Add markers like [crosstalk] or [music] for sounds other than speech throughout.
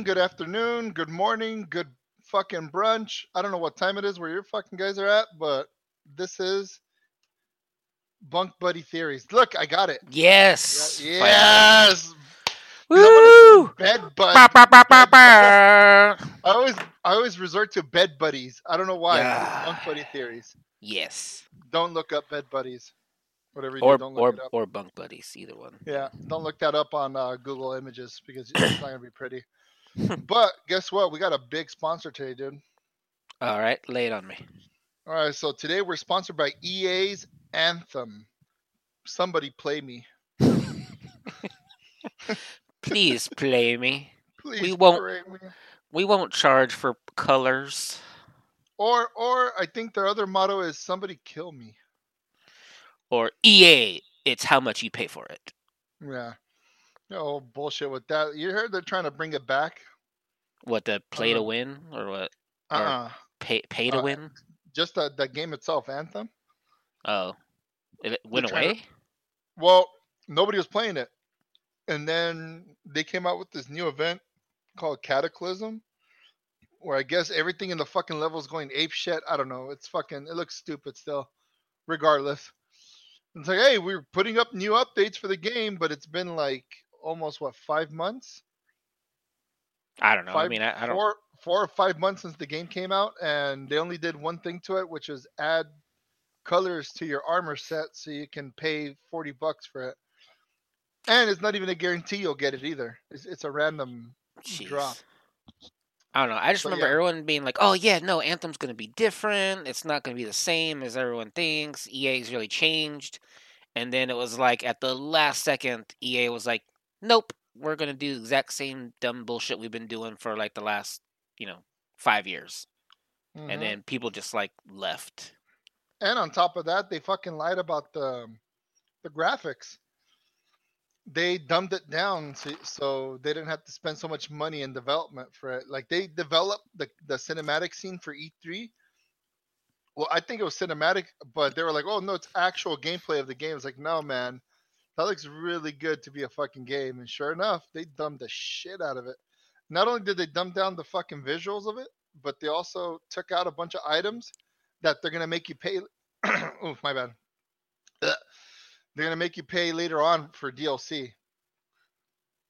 evening, good afternoon, good morning, good fucking brunch. I don't know what time it is where your fucking guys are at, but this is Bunk Buddy Theories. Look, I got it. Yes. Yeah, yes. Woo! Bed bud. Ba, ba, ba, ba, ba. [laughs] I always I always resort to bed buddies. I don't know why. Yeah. Bunk Buddy Theories. Yes. Don't look up bed buddies. Whatever you Or do, don't look or it up. or bunk buddies, either one. Yeah, don't look that up on uh, Google Images because it's not gonna be pretty. [laughs] but guess what? We got a big sponsor today, dude. All right, lay it on me. All right, so today we're sponsored by EA's Anthem. Somebody play me, [laughs] Please play me. please. won't- play me. We won't charge for colors. Or, or I think their other motto is "Somebody kill me." Or EA, it's how much you pay for it. Yeah. No bullshit with that. You heard they're trying to bring it back. What the play to Uh, win or what? Uh, Or- uh Pay pay to Uh, win? just the, the game itself, Anthem. Oh, it went trying to- away. Well, nobody was playing it, and then they came out with this new event called Cataclysm, where I guess everything in the fucking level is going ape shit. I don't know. It's fucking. It looks stupid still. Regardless, it's like, hey, we're putting up new updates for the game, but it's been like almost what five months? I don't know. I mean, I, I don't. Four, four or five months since the game came out, and they only did one thing to it, which was add colors to your armor set, so you can pay forty bucks for it. And it's not even a guarantee you'll get it either. It's, it's a random. drop. I don't know. I just But remember yeah. everyone being like, "Oh yeah, no, Anthem's gonna be different. It's not gonna be the same as everyone thinks. EA's really changed." And then it was like at the last second, EA was like, "Nope, we're gonna do the exact same dumb bullshit we've been doing for like the last, you know, five years." Mhm. And then people just like left. and on top of that, they fucking lied about the the graphics. They dumbed it down so, so they didn't have to spend so much money in development for it. Like they developed the the cinematic scene for E3. Well, I think it was cinematic, but they were like, "Oh no, it's actual gameplay of the game." It's like, no, man, that looks really good to be a fucking game. And sure enough, they dumbed the shit out of it. Not only did they dumb down the fucking visuals of it, but they also took out a bunch of items that they're gonna make you pay. [clears throat] oh, my bad. Ugh. They're gonna make you pay later on for DLC.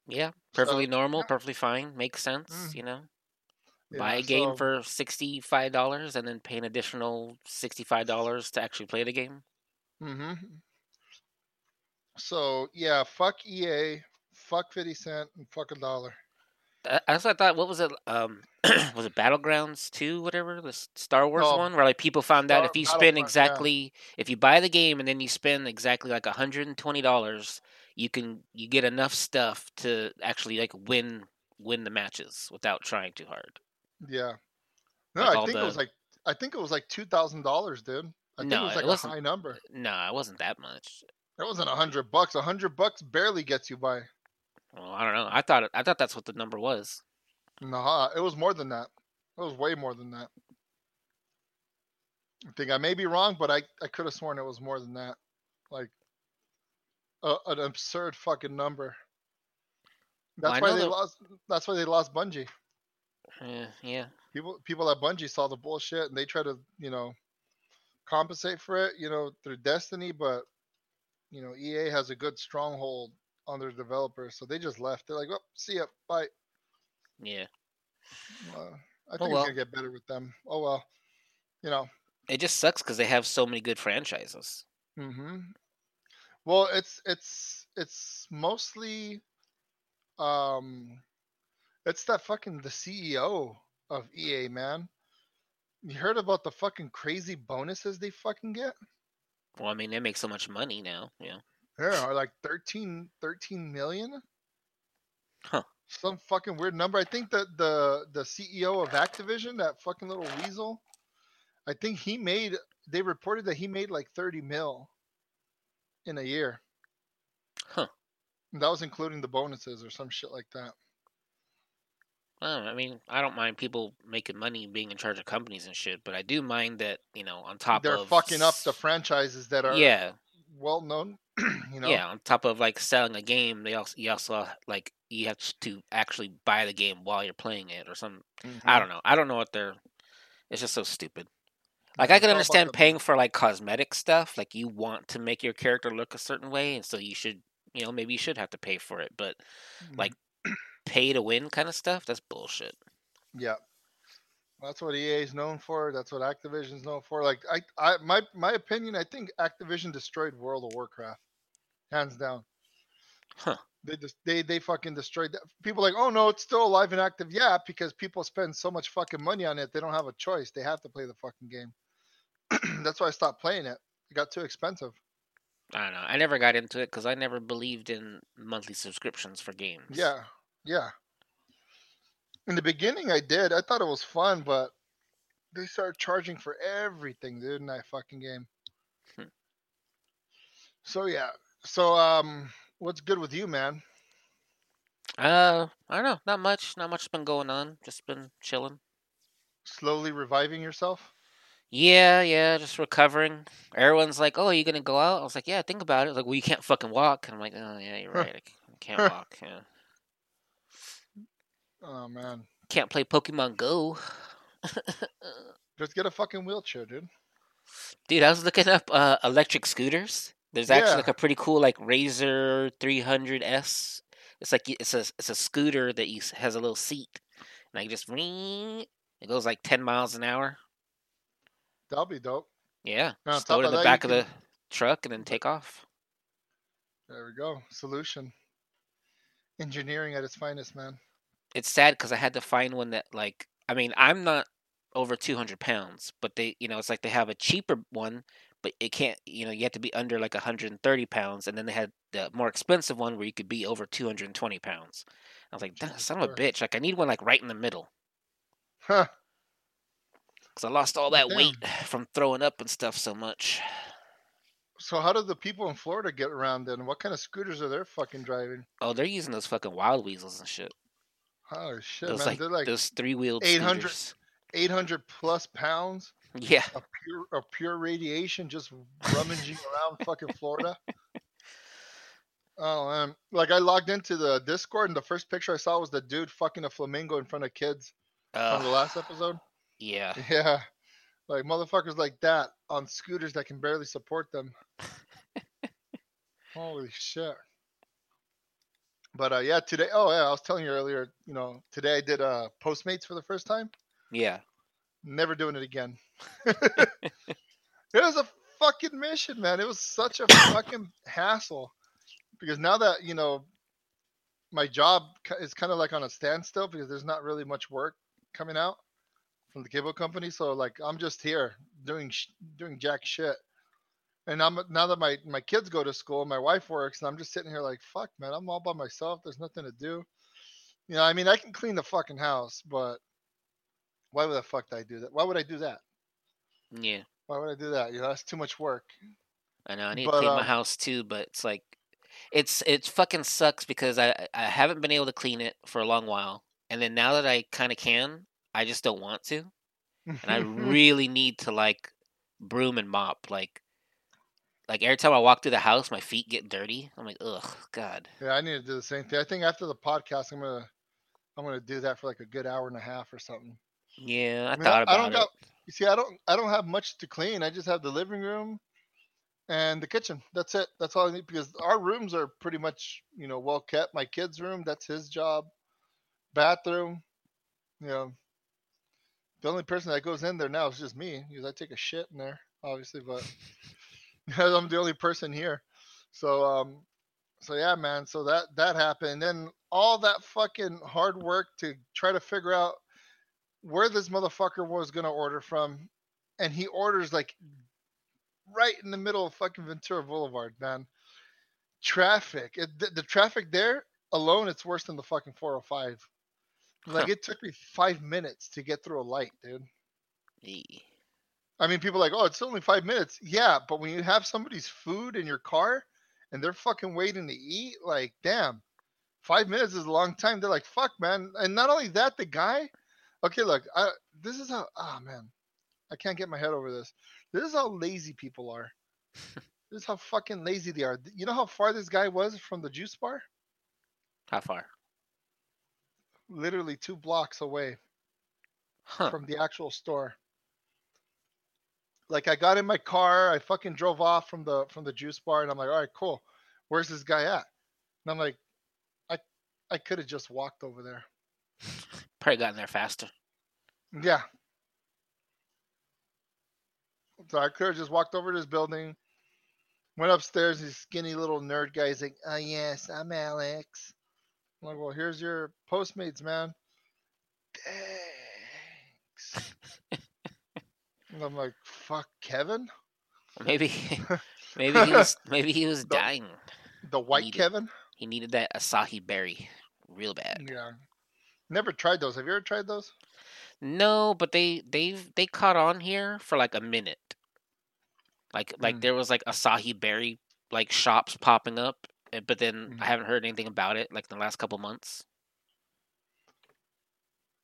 Yeah, perfectly normal, yeah. perfectly fine, makes sense. Mm. You know, Yeah, buy a game so- for sixty five dollars and then pay an additional sixty five dollars to actually play the game. hmm So yeah, fuck EA, fuck Fifty Cent, and fuck a dollar. I- also thought, what was it? Um, [clears throat] was it Battlegrounds two, whatever the Star Wars Oh, one, where like people found out Star- if you spend yeah. exactly, if you buy the game and then you spend exactly like hundred and twenty dollars, you can you get enough stuff to actually like win win the matches without trying too hard. Yeah. No, Like I think it was like I think it was like two thousand dollars, dude. I think No, it was like wasn't. a high number. No, it wasn't that much. It wasn't a hundred bucks. A hundred bucks barely gets you by. Well, I don't know. I thought I thought that's what the number was. Nah, it was more than that. It was way more than that. I think I may be wrong, but I, I could have sworn it was more than that. Like a, an absurd fucking number. That's I why they that- lost. That's why they lost Bungie. Eh, yeah, People people at Bungie saw the bullshit and they try to you know compensate for it you know through Destiny, but you know EA has a good stronghold on their developers, so they just left. They're like, oh, see ya, bye. yeah. Uh, I Oh, think well. it's gonna get better with them. Oh well, you know. It just sucks because they have so many good franchises. Mm-hmm. Well, it's it's it's mostly, um, it's that fucking the CEO of EA, man. You heard about the fucking crazy bonuses they fucking get? Well, I mean, they make so much money now. Yeah. Yeah, are like 13, 13 million. Huh. Some fucking weird number. I think that the the CEO of Activision, that fucking little weasel, I think he made. They reported that he made like thirty mil in a year. Huh. And that was including the bonuses or some shit like that. Well, I mean, I don't mind people making money being in charge of companies and shit, but I do mind that you know on top of. They're of fucking up the franchises that are yeah, well known. [clears throat] you know. yeah. On top of like selling a game, they also you also like you have to actually buy the game while you're playing it or something. I Mhm. don't know. I don't know what they're. It's just so stupid. Like I can understand paying for like cosmetic stuff, like you want to make your character look a certain way, and so you should, you know, maybe you should have to pay for it. But like pay to win kind of stuff, that's bullshit. Yeah. That's what EA is known for. That's what Activision's known for. Like I, I my my opinion, I think Activision destroyed World of Warcraft. Hands down. Huh. They just they they fucking destroyed that. People like, oh no, it's still alive and active. Yeah, because people spend so much fucking money on it, they don't have a choice. They have to play the fucking game. [clears throat] That's why I stopped playing it. It got too expensive. I don't know. I never got into it because I never believed in monthly subscriptions for games. Yeah, yeah. In the beginning, I did. I thought it was fun, but they started charging for everything, dude, in that fucking game. Hmm. So yeah. So um, what's good with you, man? Uh, I don't know. Not much. Not much's been going on. Just been chilling. Slowly reviving yourself. Yeah, yeah, just recovering. Everyone's like, "Oh, you gonna go out?" I was like, "Yeah, think about it." Like, well, you can't fucking walk. And I'm like, "Oh, yeah, you're right. I can't walk. Yeah, Oh man, can't play Pokemon Go." just get a fucking wheelchair, dude. Dude, I was looking up uh, electric scooters. There's actually Yeah. like a pretty cool like Razor 300s. It's like it's a it's a scooter that you has a little seat, and I just ring. It goes like 10 miles an hour. That'll be dope. Yeah, just throw it in the back of the truck and then take off. There we go. Solution. Engineering at its finest, man. It's sad because I had to find one that like I mean I'm not over 200 pounds, but they you know it's like they have a cheaper one, but it can't you know you have to be under like 130 pounds, and then they had the more expensive one where you could be over 220 pounds. I was like, "Damn, Jesus son of a bitch! Like I need one like right in the middle Huh. because I lost all that Damn. weight from throwing up and stuff so much. So how do the people in Florida get around then? What kind of scooters are they fucking driving? Oh, they're using those fucking wild weasels and shit. Oh shit, those man. like, They're like those three wheeled 800 scooters. 800 plus pounds [laughs] Yeah, of pure of pure radiation just rummaging around fucking Florida. Oh man, like I logged into the Discord and the first picture I saw was the dude fucking a flamingo in front of kids from the last episode. yeah. [laughs] Yeah, like motherfuckers like that on scooters that can barely support them. [laughs] Holy shit. But uh, yeah, today. Oh yeah, I was telling you earlier. You know, today I did uh, Postmates for the first time. Yeah. Never doing it again. [laughs] [laughs] it was a fucking mission, man. It was such a fucking hassle because now that you know my job is kind of like on a standstill because there's not really much work coming out from the cable company. So like I'm just here doing sh- doing jack shit. And I'm now that my my kids go to school, my wife works, and I'm just sitting here like, fuck, man, I'm all by myself. There's nothing to do. You know, I mean, I can clean the fucking house, but why would the fuck I do that? Why would I do that? Yeah. Why would I do that? You know, that's too much work. I know I need But, to clean my um, house too, but it's like it's it fucking sucks because I I haven't been able to clean it for a long while, and then now that I kind of can, I just don't want to, and I [laughs] really need to like broom and mop. Like like every time I walk through the house, my feet get dirty. I'm like, ugh, god. yeah, I need to do the same thing. I think after the podcast, I'm gonna I'm gonna do that for like a good hour and a half or something. Yeah, I, I mean, thought I, about I don't it. got. You see, I don't I don't have much to clean. I just have the living room and the kitchen. That's it. That's all I need because our rooms are pretty much you know well kept. My kid's room, that's his job. Bathroom, you know. The only person that goes in there now is just me because I take a shit in there, obviously, but [laughs] I'm the only person here. So um, so yeah, man. So that that happened. then all that fucking hard work to try to figure out where this motherfucker was gonna order from, and he orders like right in the middle of fucking Ventura Boulevard, man. Traffic. It, the, the traffic there alone, it's worse than the fucking 405. Like Huh. it took me five minutes to get through a light, dude. Eh. I mean, people are like, oh, it's only five minutes. Yeah, but when you have somebody's food in your car and they're fucking waiting to eat, like, damn, five minutes is a long time. They're like, fuck, man. And not only that, the guy, okay, look, I, this is how, ah, man, I can't get my head over this. This is how lazy people are. [laughs] this is how fucking lazy they are. You know how far this guy was from the juice bar? How far? literally two blocks away Huh. from the actual store. Like I got in my car, I fucking drove off from the from the juice bar, and I'm like, all right, cool. Where's this guy at? And I'm like, I I could have just walked over there. [laughs] Probably gotten there faster. Yeah. So I could have just walked over to this building, went upstairs. This skinny little nerd guy's like, "Oh yes, I'm Alex." I'm like, "Well, here's your Postmates, man." Thanks. And I'm like, "Fuck, Kevin, Maybe [laughs] maybe he was maybe he was The- dying. the white Needed. Kevin." He needed that acai berry real bad. Yeah. Never tried those. Have you ever tried those? No, but they they've they caught on here for like a minute. Like like Mm. there was like acai berry like shops popping up, eh, but then Mm. I haven't heard anything about it like in the last couple months.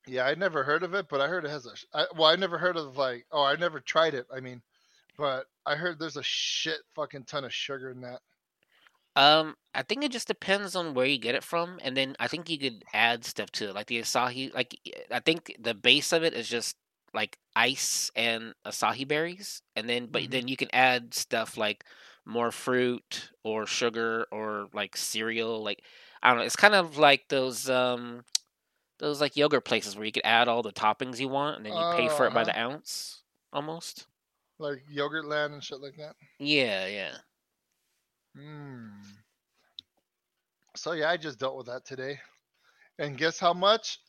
Yeah, I never heard of it, but I heard it has a. well, I never heard of like. Oh, I never tried it. I mean, but I heard there's a shit fucking ton of sugar in that. Um, I think it just depends on where you get it from, and then I think you could add stuff to it, like the acai. Like I think the base of it is just like ice and acai berries, and then but Mhm. then you can add stuff like more fruit or sugar or like cereal. Like I don't know, it's kind of like those um those like yogurt places where you could add all the toppings you want, and then you pay for it by Uh-huh. the ounce almost. like Yogurtland and shit like that. Yeah, yeah. Hmm. So yeah, I just dealt with that today, and guess how much?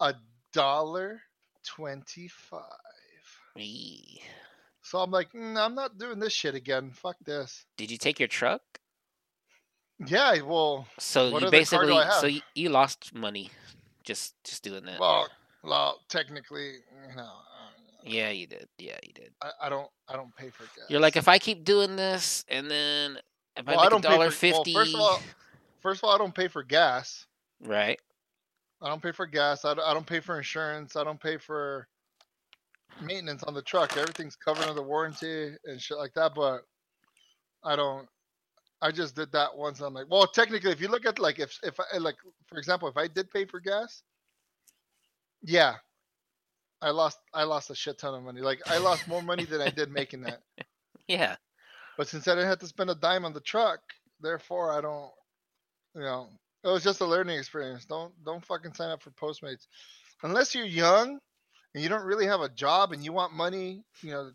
A dollar twenty-five. Eee. So I'm like, mm, I'm not doing this shit again. Fuck this. Did you take your truck? Yeah, well, So you other car do basically, so you, you lost money, just just doing that. well, well, technically, you know, uh, yeah, you did. Yeah, you did. I, I don't, I don't pay for gas. You're like, if I keep doing this, and then if Well, I make a don't pay dollar for- well, fifty, first of all- First of all, I don't pay for gas. right? I don't pay for gas. I I don't pay for insurance. I don't pay for maintenance on the truck. Everything's covered under warranty and shit like that. But I don't. I just did that once. I'm like, well, technically, if you look at like if if I like for example, if I did pay for gas, yeah, I lost I lost a shit ton of money. Like I lost more money than I did making that. [laughs] Yeah, But since I didn't have to spend a dime on the truck, therefore I don't, you know, it was just a learning experience. Don't don't fucking sign up for Postmates unless you're young and you don't really have a job and you want money, you know,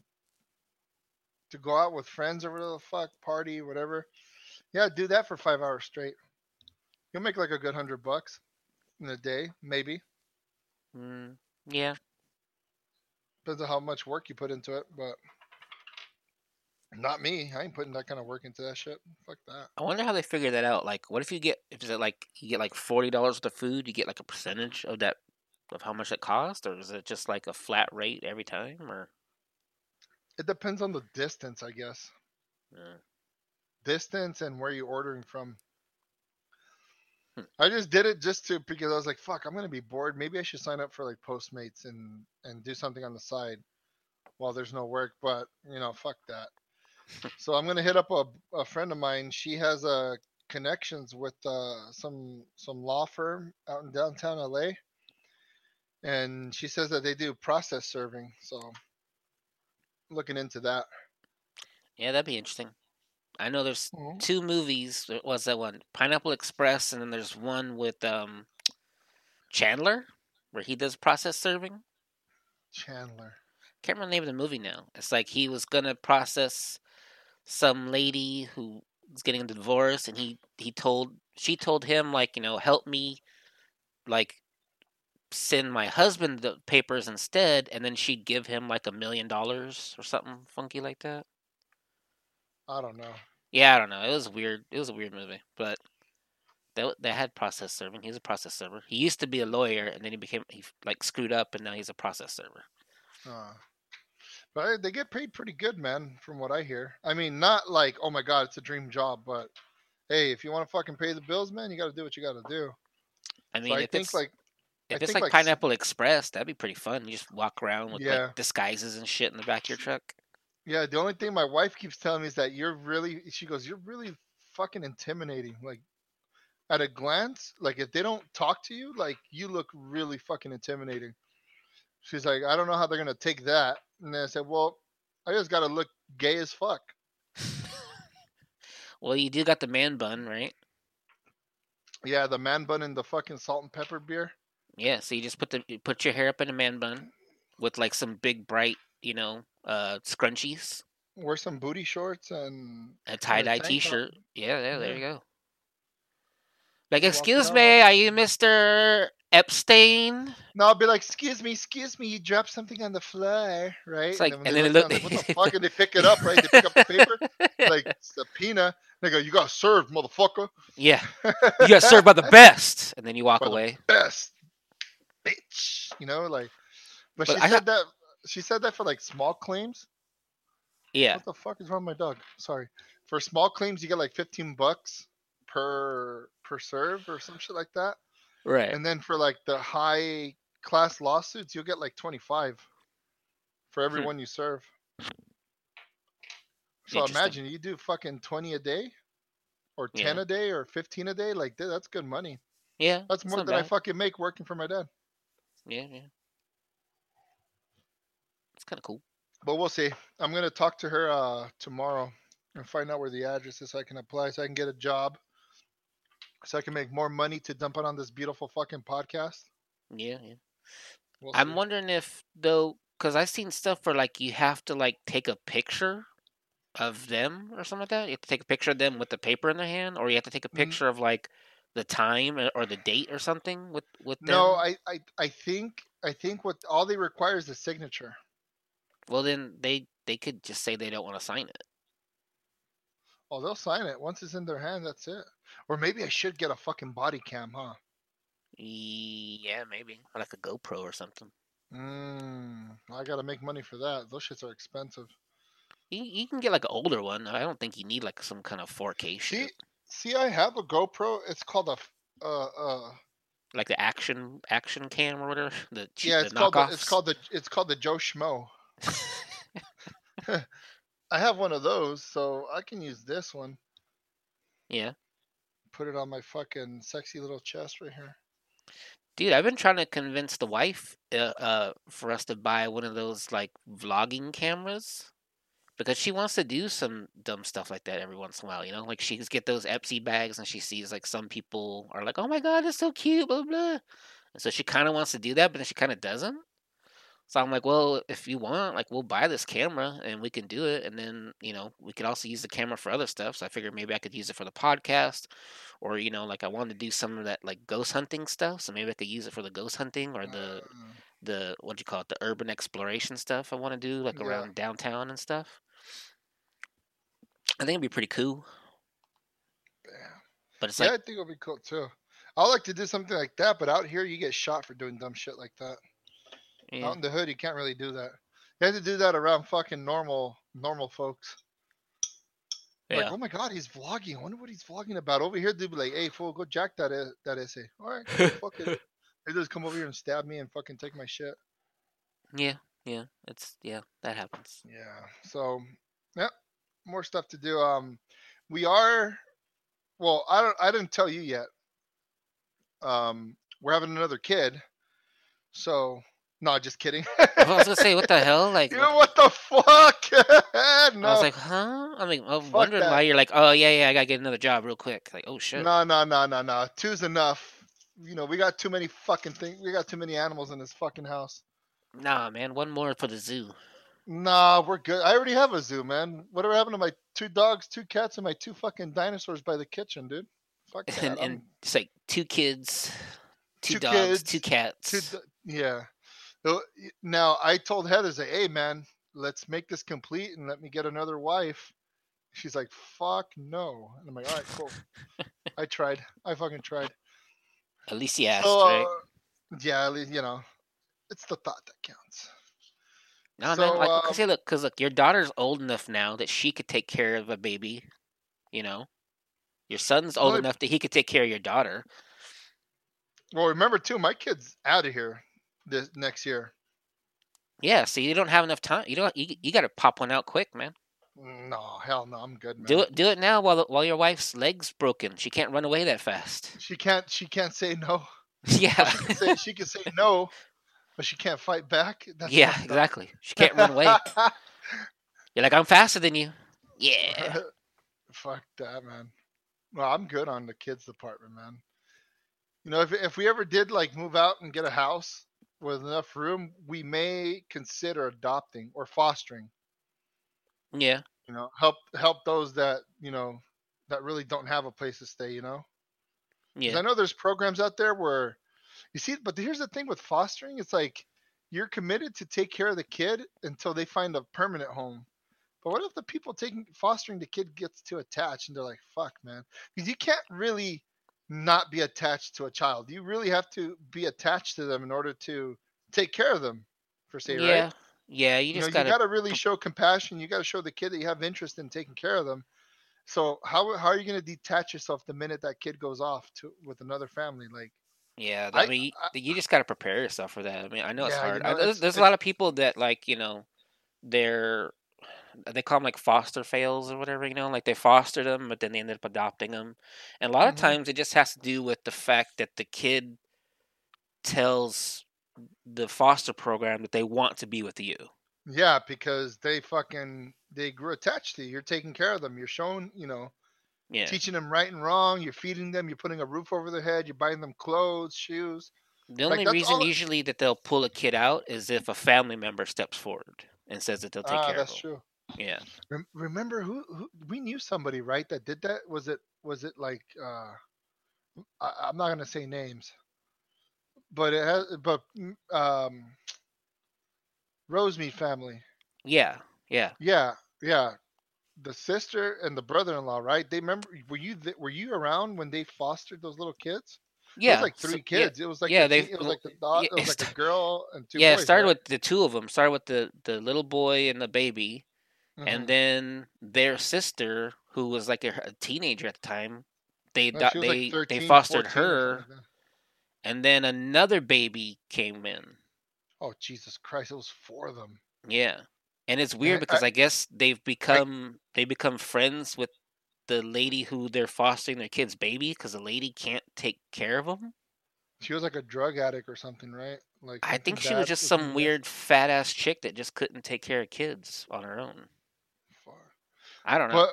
to go out with friends or whatever the fuck party whatever. Yeah, do that for five hours straight. You'll make like a good hundred bucks in a day, maybe. mm, yeah. Depends on how much work you put into it, but not me. I ain't putting that kind of work into that shit. Fuck that. I wonder how they figure that out. Like, what if you get? Is it like you get like forty dollars worth of food? You get like a percentage of that of how much it cost, or is it just like a flat rate every time? Or It depends on the distance, I guess. uh, Distance and where you're ordering from. Hmm. I just did it just to because I was like, fuck, I'm gonna be bored. Maybe I should sign up for like Postmates and and do something on the side while there's no work. But you know, fuck that. [laughs] so I'm gonna hit up a, a friend of mine. She has uh connections with uh some some law firm out in downtown LA. And she says that they do process serving. So looking into that. yeah, that'd be interesting. I know there's Mhm. two movies. There was that one, Pineapple Express, and then there's one with um Chandler, where he does process serving. Chandler. Can't remember the name of the movie now. It's like he was gonna process some lady who was getting a divorce, and he he told she told him like you know help me, like send my husband the papers instead, and then she'd give him like a million dollars or something funky like that. I don't know. Yeah, I don't know. It was weird. It was a weird movie, but they they had process serving. He's a process server. He used to be a lawyer, and then he became he like screwed up, and now he's a process server. Uh, but they get paid pretty good, man, from what I hear. I mean, not like, oh my god, it's a dream job, but hey, if you want to fucking pay the bills, man, you got to do what you got to do. I So mean, I if think it's like, if I it's like, like, Pineapple Express, that'd be pretty fun. You just walk around with Yeah. like disguises and shit in the back of your truck. Yeah, the only thing my wife keeps telling me is that you're really, she goes, you're really fucking intimidating. Like, at a glance, like if they don't talk to you, like you look really fucking intimidating. She's like, I don't know how they're gonna take that. And then I said, Well, I just gotta look gay as fuck. [laughs] Well, you do got the man bun, right? Yeah, the man bun and the fucking salt and pepper beer. Yeah. So you just put the you put your hair up in a man bun with like some big bright, you know, uh, scrunchies, Wear some booty shorts and a tie dye. T-shirt. Yeah, yeah, there Yeah. you go. Like, excuse me, are you Mister Epstein? no, I'll be like, excuse me, excuse me, you dropped something on the floor, right? It's like- and then it look look- down, like, what the fuck? [laughs] And they pick it up, right? They pick up the paper, like [laughs] subpoena. They go, you got served, motherfucker. yeah, [laughs] you got served by the best, and then you walk By the away. best, bitch. You know, like, but, But she I said that. She said that for like small claims. Yeah, What the fuck is wrong with my dog? Sorry. For small claims, you get like 15 bucks per per serve or some shit like that. right. And then for like the high class lawsuits, you'll get like 25 for every Hmm. one you serve. So imagine you do fucking 20 a day or 10 Yeah. a day or 15 a day. Like th- that's good money. Yeah, That's more than I fucking make working for my dad. Yeah, yeah. Kind of cool. But we'll see. I'm gonna talk to her uh, tomorrow and find out where the address is so I can apply, so I can get a job, so I can make more money to dump it on this beautiful fucking podcast. Yeah, yeah. We'll I'm see. wondering if though, because I've seen stuff where like you have to like take a picture of them or something like that. You have to take a picture of them with the paper in their hand, or you have to take a Mhm. picture of like the time or- or the date or something with with them. No, I, I I think I think what all they require is a signature. Well, then they they could just say they don't want to sign it. Oh, they'll sign it once it's in their hand. That's it. Or maybe I should get a fucking body cam, huh? Yeah, maybe like a GoPro or something. Mm, I gotta make money for that. Those shits are expensive. You, you can get like an older one. I don't think you need like some kind of 4K See, shit, see, I have a GoPro. It's called a uh uh. like the action action cam or whatever. The cheap, Yeah, the it's called the, it's called the it's called the Joe Schmo. [laughs] [laughs] I have one of those, so I can use this one. yeah. Put it on my fucking sexy little chest right here. Dude, I've been trying to convince the wife uh, uh for us to buy one of those like vlogging cameras because she wants to do some dumb stuff like that every once in a while, you know? Like she get those Ipsy bags and she sees like some people are like, "Oh my god, it's so cute," blah blah. blah. And so she kind of wants to do that, but then she kind of doesn't. So I'm like, "Well, if you want, like we'll buy this camera and we can do it and then, you know, we could also use the camera for other stuff." So I figured maybe I could use it for the podcast or you know like i wanted to do some of that like ghost hunting stuff so maybe i could use it for the ghost hunting or the Mm, the what do you call it the urban exploration stuff i want to do like Yeah. around downtown and stuff i think it'd be pretty cool yeah. but it's yeah, like I think it'll be cool too. I like to do something like that, but out here you get shot for doing dumb shit like that. Yeah, Out in the hood, you can't really do that. You have to do that around fucking normal normal folks. Yeah. Like, oh my god, he's vlogging. I wonder what he's vlogging about. Over here, they'd be like, hey, fool, go jack that that essay. All right, [laughs] fuck it. They just come over here and stab me and fucking take my shit. yeah yeah it's yeah that happens Yeah. So, yeah, more stuff to do. Um, we are. Well, I don't. I didn't tell you yet. Um, we're having another kid. So, no, just kidding. [laughs] i was gonna say what the hell like you know what the fuck? no. [laughs] i was like huh i mean i'm Fuck wondering that. why you're like oh yeah yeah i gotta get another job real quick like oh shit No, no, no, no, no. Two's enough. You know, we got too many fucking things. We got too many animals in this fucking house. nah man one more for the zoo Nah, we're good. I already have a zoo, man. Whatever happened to my two dogs, two cats, and my two fucking dinosaurs by the kitchen, dude? Fuck [laughs] that. and, I'm- and it's like two kids two, Two dogs kids, two cats two yeah. Now I told Heather, say, hey man, let's make this complete and let me get another wife. She's like, fuck no. And I'm like, all right, cool. I [laughs] tried. I fucking tried. At least asked, So, right? uh, yeah, at least, you know, it's the thought that counts. No, so, man. Like, um, see, look, because look, your daughter's old enough now that she could take care of a baby. You know, your son's old Well, enough that he could take care of your daughter. Well, remember too, my kid's out of here this next year. Yeah, so you don't have enough time. You don't. You, you got to pop one out quick, man. Mm, no, hell no, I'm good, man. Do it. Do it now while while your wife's legs broken. She can't run away that fast. [laughs] She can't. She can't say no. yeah. She can say, she can say no, but she can't fight back. That's yeah. Exactly. She can't run away. [laughs] You're like, I'm faster than you. Yeah. [laughs] Fuck that, man. Well, I'm good on the kids department, man. You know, if if we ever did like move out and get a house with enough room, we may consider adopting or fostering. Yeah. You know, help help those that you know that really don't have a place to stay. You know. Yeah. I know there's programs out there where you see, but here's the thing with fostering: it's like you're committed to take care of the kid until they find a permanent home. But what if the people taking fostering the kid gets too attached and they're like, "Fuck, man," because you can't really not be attached to a child. You really have to be attached to them in order to take care of them, per se, yeah. right? Yeah. You You, know, just gotta. gotta really show compassion. You gotta show the kid that you have interest in taking care of them. So how how are you gonna detach yourself the minute that kid goes off to with another family? Like, Yeah, I, I- mean, I- you just got to prepare yourself for that. I mean, I know it's Yeah, you hard. know, I, there's, it's- there's a lot of people that like, you know, they're they call them like foster fails or whatever, you know, like they fostered them, but then they ended up adopting them. And a lot of Mhm. times it just has to do with the fact that the kid tells the foster program that they want to be with you. yeah, because they fucking they grew attached to you. You're taking care of them. You're showing, you know, Yeah. teaching them right and wrong. You're feeding them. You're putting a roof over their head. You're buying them clothes, shoes. The only that's reason it- usually that they'll pull a kid out is if a family member steps forward and says that they'll take ah, care that's of them. true. Yeah. Rem- remember who, who we knew somebody right that did that? Was it was it like uh I, I'm not gonna say names, but it has but mm, um Rosemead family. Yeah. Yeah. Yeah, yeah. The sister and the brother-in-law, right? They remember. Were you th- were you around when they fostered those little kids? It Yeah. was like so- three yeah, kids. It was like yeah, the they- it was like the dog. yeah, it was like a [laughs] girl and two yeah, boys. it started right? with the two of them. Started with the the little boy and the baby, Mhm. and then their sister, who was like a, a teenager at the time, they do- they like 13, they fostered 14 her, like and then another baby came in. Oh Jesus Christ! It was four of them. Yeah, and it's weird I- because I, guess they've become they become friends with the lady who they're fostering their kid's baby because the lady can't take care of them. She was like a drug addict or something, right? Like I think she was just some weird fat ass chick that just couldn't take care of kids on her own. I don't know. But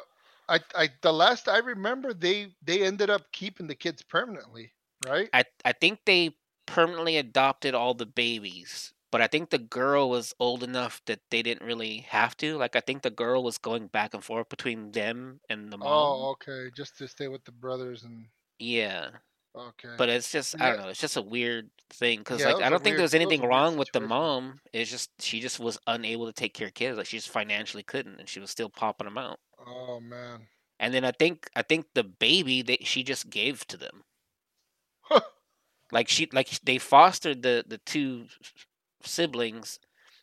I, I, the last I remember, they they ended up keeping the kids permanently, right? I I think they permanently adopted all the babies, but I think the girl was old enough that they didn't really have to. Like I think the girl was going back and forth between them and the mom. Oh, okay, just to stay with the brothers and Yeah, okay. but it's just I don't know. It's just a weird thing because Yeah, like I don't think weird- there's was anything wrong with the mom. It's just she just was unable to take care of kids. Like she just financially couldn't, and she was still popping them out. oh man, And then I think I think the baby that she just gave to them. Like she like they fostered the the two siblings,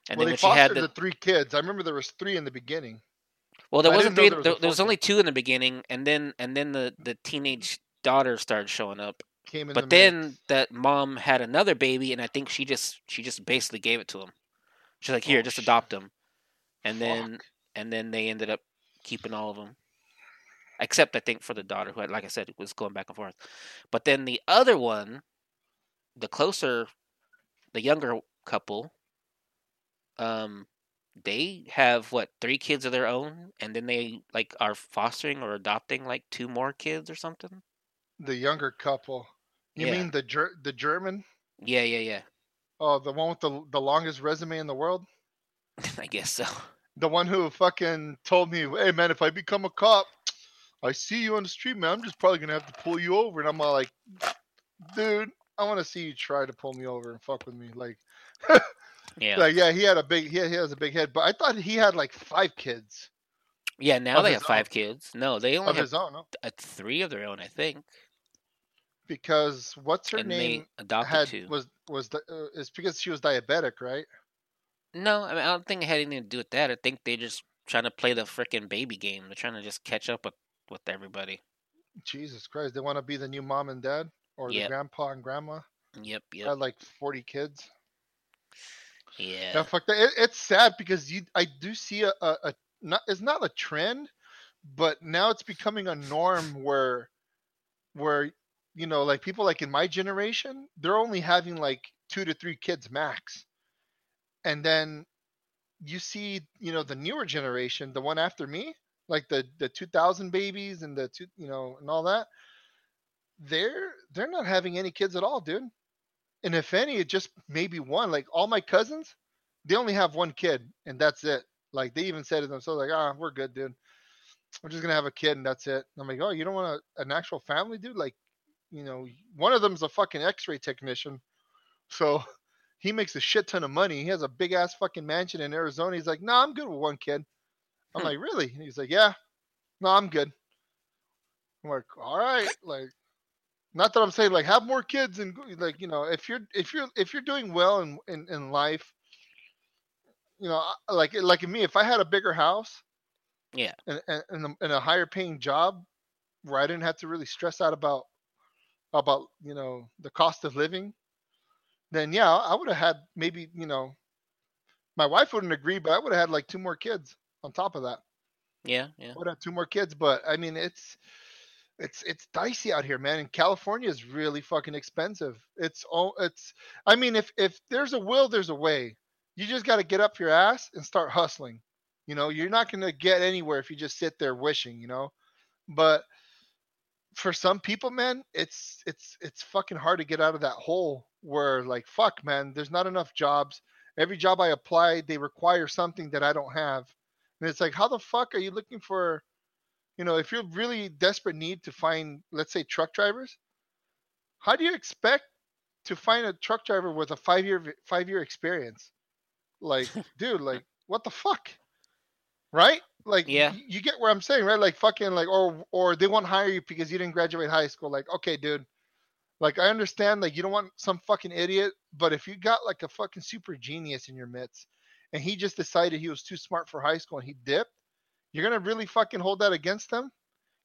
and well, then they when she had the, the three kids. I remember there was three in the beginning. well, there I wasn't three. there was There, there was only two in the beginning, and then and then the the teenage daughter started showing up. Came in But the then mix. that mom had another baby, and I think she just she just basically gave it to him. She's like, here, Oh, just shit. adopt him," and then and then they ended up keeping all of them, except I think for the daughter who had, like I said, was going back and forth. But then the other one, the closer, the younger couple, um, they have what three kids of their own, and then they like are fostering or adopting like two more kids or something. The younger couple. You Yeah. mean the Ger- the German? Yeah, yeah, yeah. Oh, the one with the the longest resume in the world. [laughs] I guess so. The one who fucking told me, "Hey man, if I become a cop, I see you on the street, man. I'm just probably gonna have to pull you over." And I'm all like, "Dude, I want to see you try to pull me over and fuck with me." Like, [laughs] Yeah, like yeah, he had a big, he, he has a big head, but I thought he had like five kids yeah. Now they have five own. kids. No, they only of have own, no? uh, three of their own, I think, because what's her and name adopted had two. was was the uh, it's because she was diabetic, right? No, I mean I don't think it had anything to do with that. I think they're just trying to play the freaking baby game. They're trying to just catch up with with everybody. Jesus Christ, they want to be the new mom and dad or the grandpa and grandma. Yep, yep, Had like 40 kids. yeah. Yeah, fuck that. It, it's sad because you, I do see a, a, a not it's not a trend, but now it's becoming a norm where where you know like people like in my generation they're only having like two to three kids max. And then you see you know the newer generation the one after me like the the 2000 babies and the two you know and all that they're they're not having any kids at all dude. And if any it just maybe one like all my cousins they only have one kid and that's it. Like they even said to themselves like ah we're good dude. We're just gonna have a kid and that's it. I'm like oh you don't want a, an actual family dude? Like you know one of them's a fucking x-ray technician so [laughs] he makes a shit ton of money. He has a big ass fucking mansion in arizona. He's like no nah, i'm good with one kid. I'm Hmm. like really? And he's like yeah. No i'm good. I'm like all right. Like not that i'm saying like have more kids and go- like you know if you're if you're if you're doing well in in, in life you know like like me if i had a bigger house Yeah. and and, and, a, and a higher paying job where i didn't have to really stress out about about you know the cost of living then yeah i would have had maybe you know my wife wouldn't agree but i would have had like two more kids on top of that. Yeah, yeah. I would have two more kids but i mean it's it's it's dicey out here man and california is really fucking expensive. It's all it's i mean if if there's a will there's a way. You just got to get up your ass and start hustling. You know you're not going to get anywhere if you just sit there wishing you know? But for some people man it's it's it's fucking hard to get out of that hole where like fuck man there's not enough jobs. Every job i apply they require something that i don't have. And it's like how the fuck are you looking for you know if you're really desperate need to find let's say truck drivers how do you expect to find a truck driver with a five year five year experience? Like [laughs] dude like what the fuck? Right like Yeah. you get where i'm saying right? Like fucking like or or they won't hire you because you didn't graduate high school like okay dude like i understand like you don't want some fucking idiot but if you got like a fucking super genius in your midst and he just decided he was too smart for high school and he dipped you're gonna really fucking hold that against him?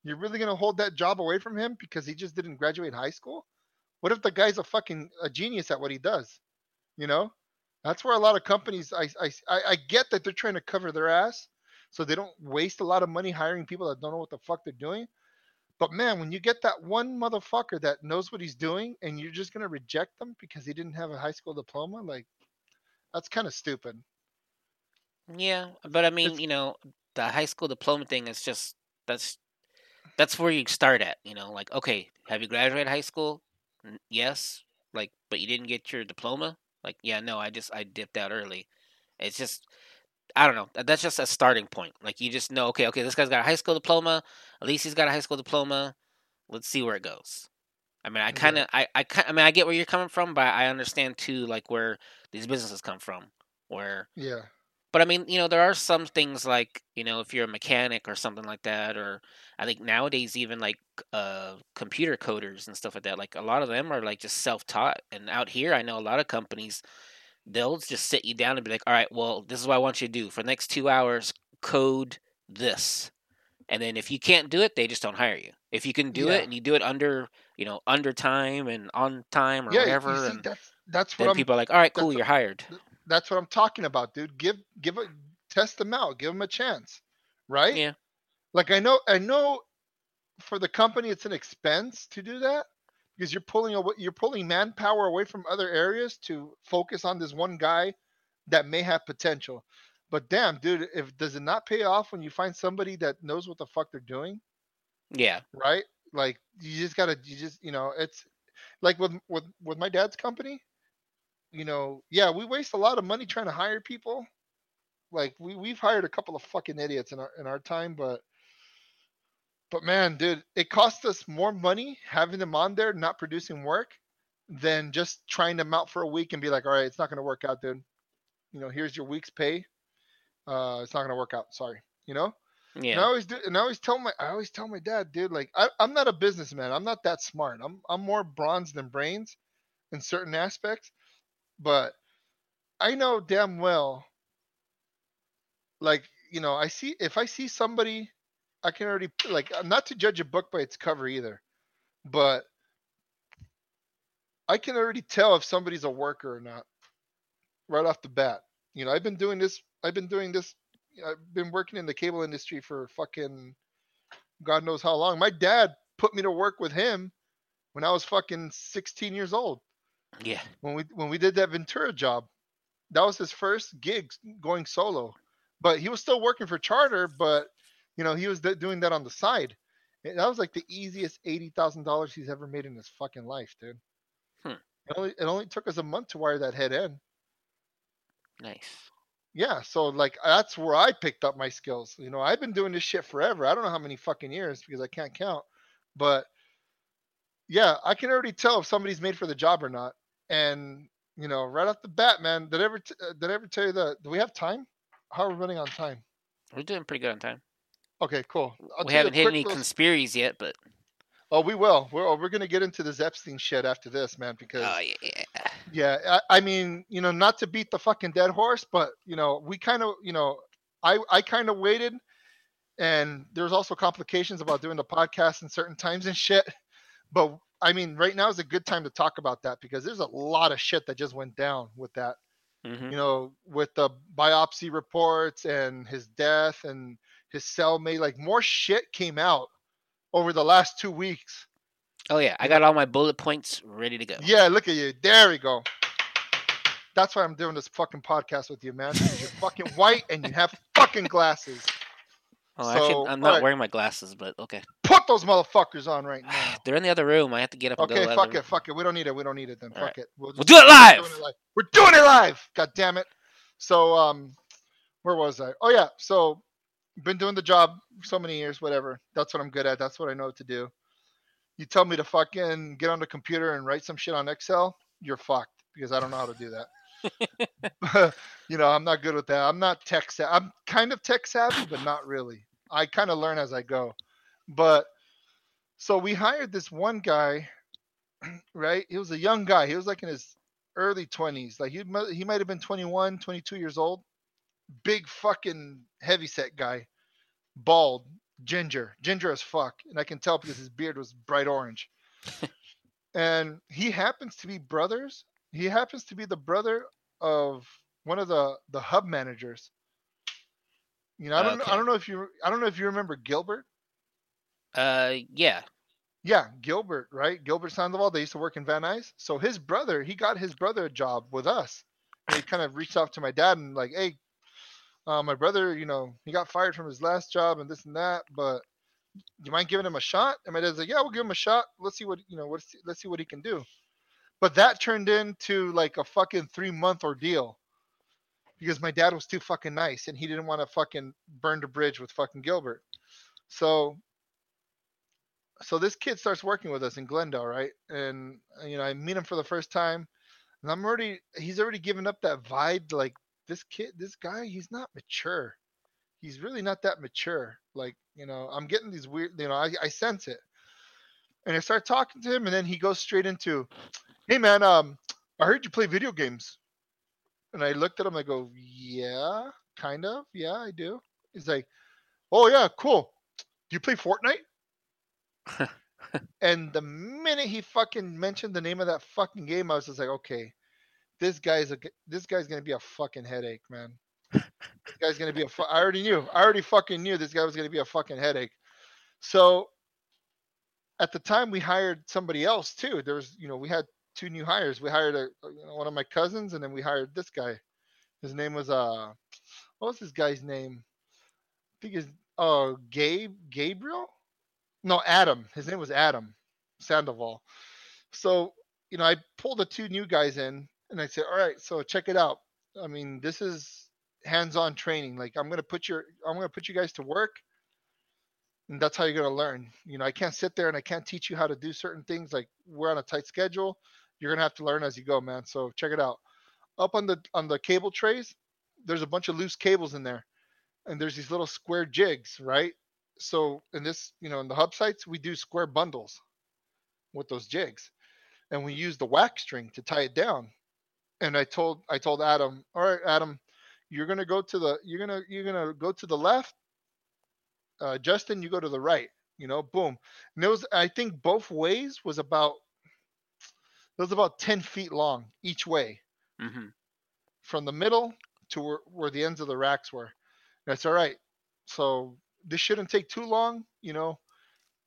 You're really gonna hold that job away from him because he just didn't graduate high school? What if the guy's a fucking a genius at what he does? You know? That's where a lot of companies I i I get that they're trying to cover their ass so they don't waste a lot of money hiring people that don't know what the fuck they're doing but man when you get that one motherfucker that knows what he's doing and you're just gonna reject them because he didn't have a high school diploma like that's kind of stupid Yeah, but I mean, It's- you know, the high school diploma thing is just that's that's where you start at, you know, like okay, have you graduated high school? Yes, like but you didn't get your diploma? Like yeah, no, I just I dipped out early. It's just I don't know. That's just a starting point. Like you just know, okay, okay, this guy's got a high school diploma. At least he's got a high school diploma. Let's see where it goes. I mean, I kind of, I, I, ki- I mean, I get where you're coming from, but I understand too, like where these businesses come from. Where yeah but I mean, you know, there are some things like, you know, if you're a mechanic or something like that, or I think nowadays even like uh, computer coders and stuff like that, like a lot of them are like just self taught. And out here, I know a lot of companies, they'll just sit you down and be like, all right, well, this is what I want you to do for the next two hours, code this. And then if you can't do it, they just don't hire you. If you can do Yeah. it and you do it under, you know, under time and on time or yeah whatever, you see, and that's that's what i'm people are like, all right, cool, you're hired. that's what I'm talking about, dude. Give give a test them out, give them a chance, right? Yeah. Like I know I know for the company it's an expense to do that because you're pulling away, you're pulling manpower away from other areas to focus on this one guy that may have potential. But damn, dude, if does it not pay off when you find somebody that knows what the fuck they're doing, Yeah. right? Like you just gotta you just you know it's like with with with my dad's company you know yeah we waste a lot of money trying to hire people like we we've hired a couple of fucking idiots in our in our time but but man dude it costs us more money having them on there not producing work than just trying them out for a week and be like all right it's not going to work out dude. You know here's your week's pay. Uh it's not going to work out. Sorry you know? And I always do, and I always tell my, I always tell my dad, dude, like I, I'm not a businessman. I'm not that smart. I'm, I'm more bronze than brains in certain aspects, but I know damn well, like you know, I see if I see somebody, I can already [clears throat] like not to judge a book by its cover either, but I can already tell if somebody's a worker or not right off the bat. You know, I've been doing this. I've been doing this. I've been working in the cable industry for fucking God knows how long. My dad put me to work with him when I was fucking 16 years old. Yeah. When we when we did that Ventura job, that was his first gig going solo. But he was still working for Charter, but you know he was d- doing that on the side. And That was like the easiest eighty thousand dollars he's ever made in his fucking life, dude. Hmm. It only it only took us a month to wire that head in. Nice. Yeah, so like that's where I picked up my skills. You know, I've been doing this shit forever. I don't know how many fucking years because I can't count. But yeah, I can already tell if somebody's made for the job or not. And you know, right off the bat, man, did I ever t- uh, did I ever tell you that? Do we have time? How are we running on time? We're doing pretty good on time. Okay, cool. I'll we tell you a haven't hit any little- conspiracies yet, but Oh, we will. We're oh, we're gonna get into this Epstein shit after this, man. Because oh yeah, yeah. I, I mean, you know, not to beat the fucking dead horse, but you know, we kind of, you know, I I kind of waited, and there's also complications about doing the podcast in certain times and shit. But I mean, right now is a good time to talk about that because there's a lot of shit that just went down with that. hmm You know, with the biopsy reports and his death and his cellmate, like more shit came out over the last two weeks. Oh yeah, I got all my bullet points ready to go. Yeah, look at you. There we go. That's why I'm doing this fucking podcast with you, man. You're fucking [laughs] white and you have fucking glasses. Oh, So, actually, I'm not alright. wearing my glasses, but okay. Put those motherfuckers on right now. [sighs] They're in the other room. I have to get up Okay, fuck it, fuck it. We don't need it. We don't need it then. Fuck Alright. it. We'll, We'll do it we're doing it live. We're doing it live. God damn it. So um, where was I? Oh yeah. So been doing the job so many years. Whatever. That's what I'm good at. That's what I know to do. You tell me to fucking get on the computer and write some shit on Excel, you're fucked because I don't know how to do that. [laughs] [laughs] you know, I'm not good with that. I'm not tech savvy. I'm kind of tech savvy, but not really. I kind of learn as I go. But so we hired this one guy, [clears throat] right? He was a young guy. He was like in his early 20s. Like he he might have been 21, 22 years old. Big fucking heavy set guy. Bald, ginger, ginger as fuck. And I can tell because his beard was bright orange. [laughs] and he happens to be brothers. He happens to be the brother of one of the the hub managers. You know, I don't know, I don't know if you I don't know if you remember Gilbert. Uh, yeah. Yeah, Gilbert, right? Gilbert Sandoval. They used to work in Van Nuys. So his brother, he got his brother a job with us. And he kind of reached out to my dad and like, hey, uh, my brother, you know, he got fired from his last job and this and that, but you mind giving him a shot? And my dad's like, yeah, we'll give him a shot. Let's see what you know. See, let's see what he can do. But that turned into like a fucking three month ordeal because my dad was too fucking nice and he didn't want to fucking burn the bridge with fucking Gilbert. So so this kid starts working with us in Glendale, right? And you know, I meet him for the first time, and I'm already he's already given up that vibe. Like this kid, this guy, he's not mature. He's really not that mature. Like you know, I'm getting these weird. You know, I, I sense it, and I start talking to him, and then he goes straight into, "Hey man, um, I heard you play video games," and I looked at him. I go, "Yeah, kind of. Yeah, I do." He's like, "Oh yeah, cool. Do you play Fortnite?" [laughs] And the minute he fucking mentioned the name of that fucking game, I was just like, okay, this guy's a this guy's gonna be a fucking headache, man. this guy's gonna be a. Fu- I already knew. I already fucking knew this guy was gonna be a fucking headache. So at the time, we hired somebody else too. There was, you know, we had two new hires. We hired a you know, one of my cousins, and then we hired this guy. His name was uh, what was this guy's name? I think his uh, Gabe Gabriel. No, Adam. His name was Adam Sandoval. So, you know, I pulled the two new guys in and I said, all right, so check it out. I mean, this is hands-on training. Like I'm gonna put your I'm gonna put you guys to work. And that's how you're gonna learn. You know, I can't sit there and I can't teach you how to do certain things. Like we're on a tight schedule. You're gonna have to learn as you go, man. So check it out. Up on the on the cable trays, there's a bunch of loose cables in there. And there's these little square jigs, right? so in this you know in the hub sites we do square bundles with those jigs and we use the wax string to tie it down and i told i told adam all right adam you're gonna go to the you're gonna you're gonna go to the left uh, justin you go to the right you know boom and it was i think both ways was about it was about 10 feet long each way hmm from the middle to where, where the ends of the racks were That's all right. So this shouldn't take too long, you know.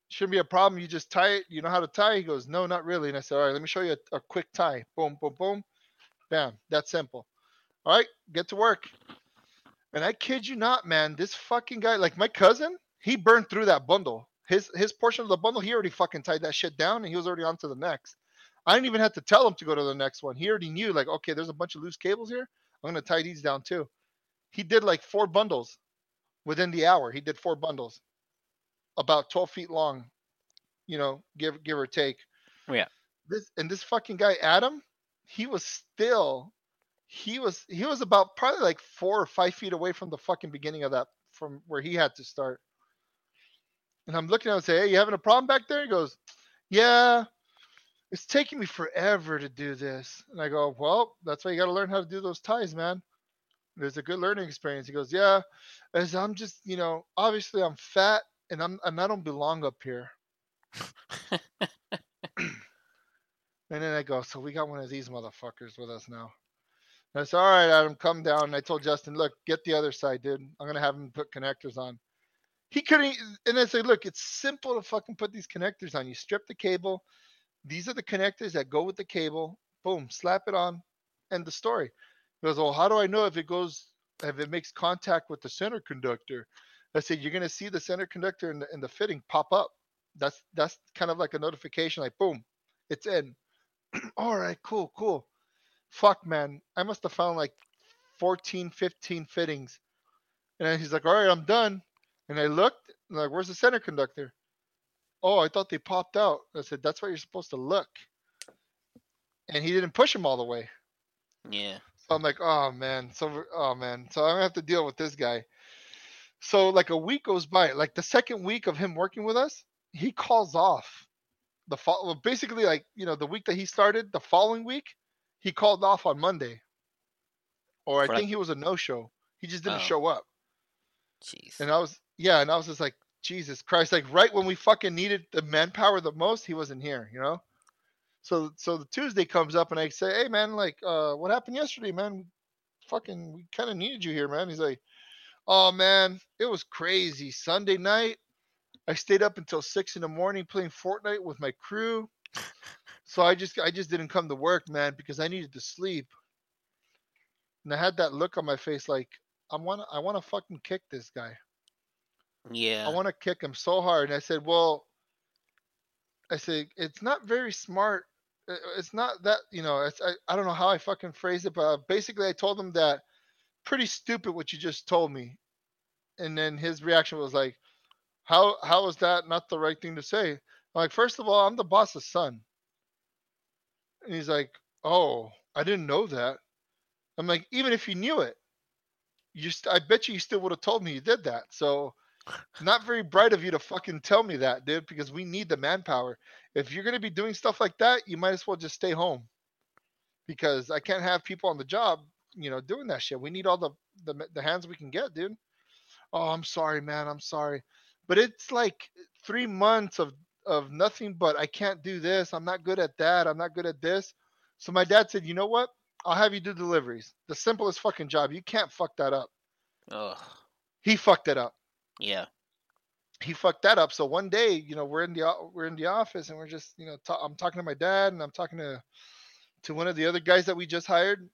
Shouldn't be a problem. You just tie it. You know how to tie? He goes, No, not really. And I said, All right, let me show you a, a quick tie. Boom, boom, boom. Bam. That's simple. All right, get to work. And I kid you not, man, this fucking guy, like my cousin, he burned through that bundle. His his portion of the bundle, he already fucking tied that shit down and he was already on to the next. I didn't even have to tell him to go to the next one. He already knew, like, okay, there's a bunch of loose cables here. I'm gonna tie these down too. He did like four bundles within the hour. He did four bundles, about 12 feet long, you know, give give or take. Oh, yeah. This and this fucking guy Adam, he was still, he was he was about probably like four or five feet away from the fucking beginning of that, from where he had to start. And I'm looking at him and say, "Hey, you having a problem back there?" He goes, "Yeah." It's taking me forever to do this. And I go, Well, that's why you got to learn how to do those ties, man there's a good learning experience. He goes, yeah, as I'm just, you know, obviously I'm fat and I'm and I don't belong up here. And then I go, so we got one of these motherfuckers with us now. And I said, all right, Adam, come down. And I told Justin, look, get the other side, dude. I'm gonna have him put connectors on. He couldn't, and I said, look, it's simple to fucking put these connectors on. You strip the cable. These are the connectors that go with the cable. Boom, slap it on, end the story. He goes, well, how do I know if it goes, if it makes contact with the center conductor? I said, you're going to see the center conductor and the, and the fitting pop up. That's that's kind of like a notification, like boom, it's in. [clears throat] All right, cool, cool. Fuck, man, I must have found like 14, 15 fittings. And then he's like, all right, I'm done. And I looked, like, where's the center conductor? Oh, I thought they popped out. I said, that's why you're supposed to look. And he didn't push them all the way. Yeah. So I'm like, oh man, so oh man, so I'm gonna have to deal with this guy. So like a week goes by, like the second week of him working with us, he calls off. The fall, well, basically like you know the week that he started, the following week, he called off on Monday. Or I think he was a no show. He just didn't Oh. show up. Jeez. And I was yeah, and I was just like, Jesus Christ, like right when we fucking needed the manpower the most, he wasn't here, you know? So so the Tuesday comes up and I say, Hey man, like uh what happened yesterday, man? Fucking we kinda needed you here, man. He's like, Oh man, it was crazy. Sunday night, I stayed up until six in the morning playing Fortnite with my crew. [laughs] So I just I just didn't come to work, man, because I needed to sleep. And I had that look on my face like I want to I want to fucking kick this guy. yeah. I want to kick him so hard. And I said, well, I said it's not very smart. It's not that you know. It's, I I don't know how I fucking phrased it, but uh, basically I told him that pretty stupid what you just told me. And then his reaction was like, how how is that not the right thing to say? I'm like, first of all, I'm the boss's son. And he's like, oh, I didn't know that. I'm like, even if you knew it, you st- I bet you you still would have told me you did that. So not very bright of you to fucking tell me that, dude, because we need the manpower. If you're gonna be doing stuff like that, you might as well just stay home. Because I can't have people on the job, you know, doing that shit. We need all the the, the hands we can get, dude. Oh, I'm sorry, man. I'm sorry. But it's like three months of of nothing but I can't do this. I'm not good at that. I'm not good at this. So my dad said, you know what? I'll have you do deliveries. The simplest fucking job. You can't fuck that up. Ugh. He fucked it up. Yeah. he fucked that up. So one day, you know, we're in the we're in the office and we're just, you know, ta- I'm talking to my dad and I'm talking to to one of the other guys that we just hired.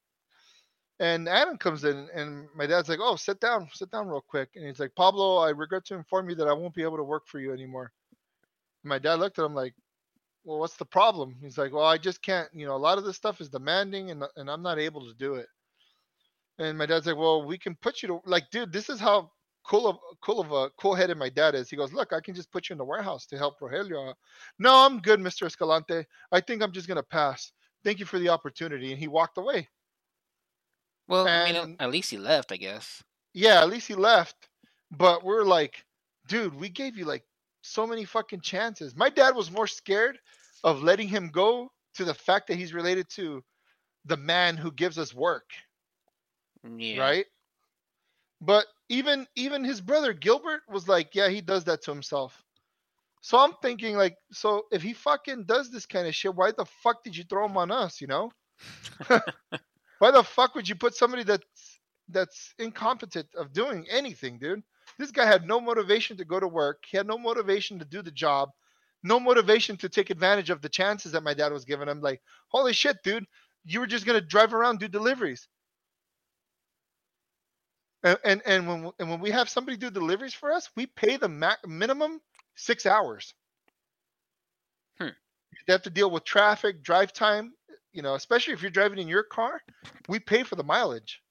And Adam comes in and my dad's like, "Oh, sit down, sit down real quick." And he's like, "Pablo, I regret to inform you that I won't be able to work for you anymore." And my dad looked at him like, "Well, what's the problem?" He's like, "Well, I just can't. You know, a lot of this stuff is demanding, and and I'm not able to do it." And my dad's like, "Well, we can put you to like, dude. This is how cool of cool of a cool headed my dad is. He goes, Look, I can just put you in the warehouse to help Rogelio. out." No, I'm good, Mr. Escalante. I think I'm just gonna pass. Thank you for the opportunity. And he walked away. Well, I mean, at least he left, I guess. Yeah, at least he left. But we're like, dude, we gave you like so many fucking chances. My dad was more scared of letting him go to the fact that he's related to the man who gives us work. Yeah. right? But even even his brother Gilbert was like, yeah, he does that to himself. So I'm thinking like, so if he fucking does this kind of shit, why the fuck did you throw him on us? You know? [laughs] [laughs] [laughs] why the fuck would you put somebody that's that's incompetent of doing anything, dude. This guy had no motivation to go to work. He had no motivation to do the job. No motivation to take advantage of the chances that my dad was giving him. Like, holy shit, dude, you were just gonna drive around do deliveries. And and, and when and when we have somebody do deliveries for us, we pay the minimum six hours. Hmm. They have to deal with traffic, drive time. You know, especially if you're driving in your car, we pay for the mileage.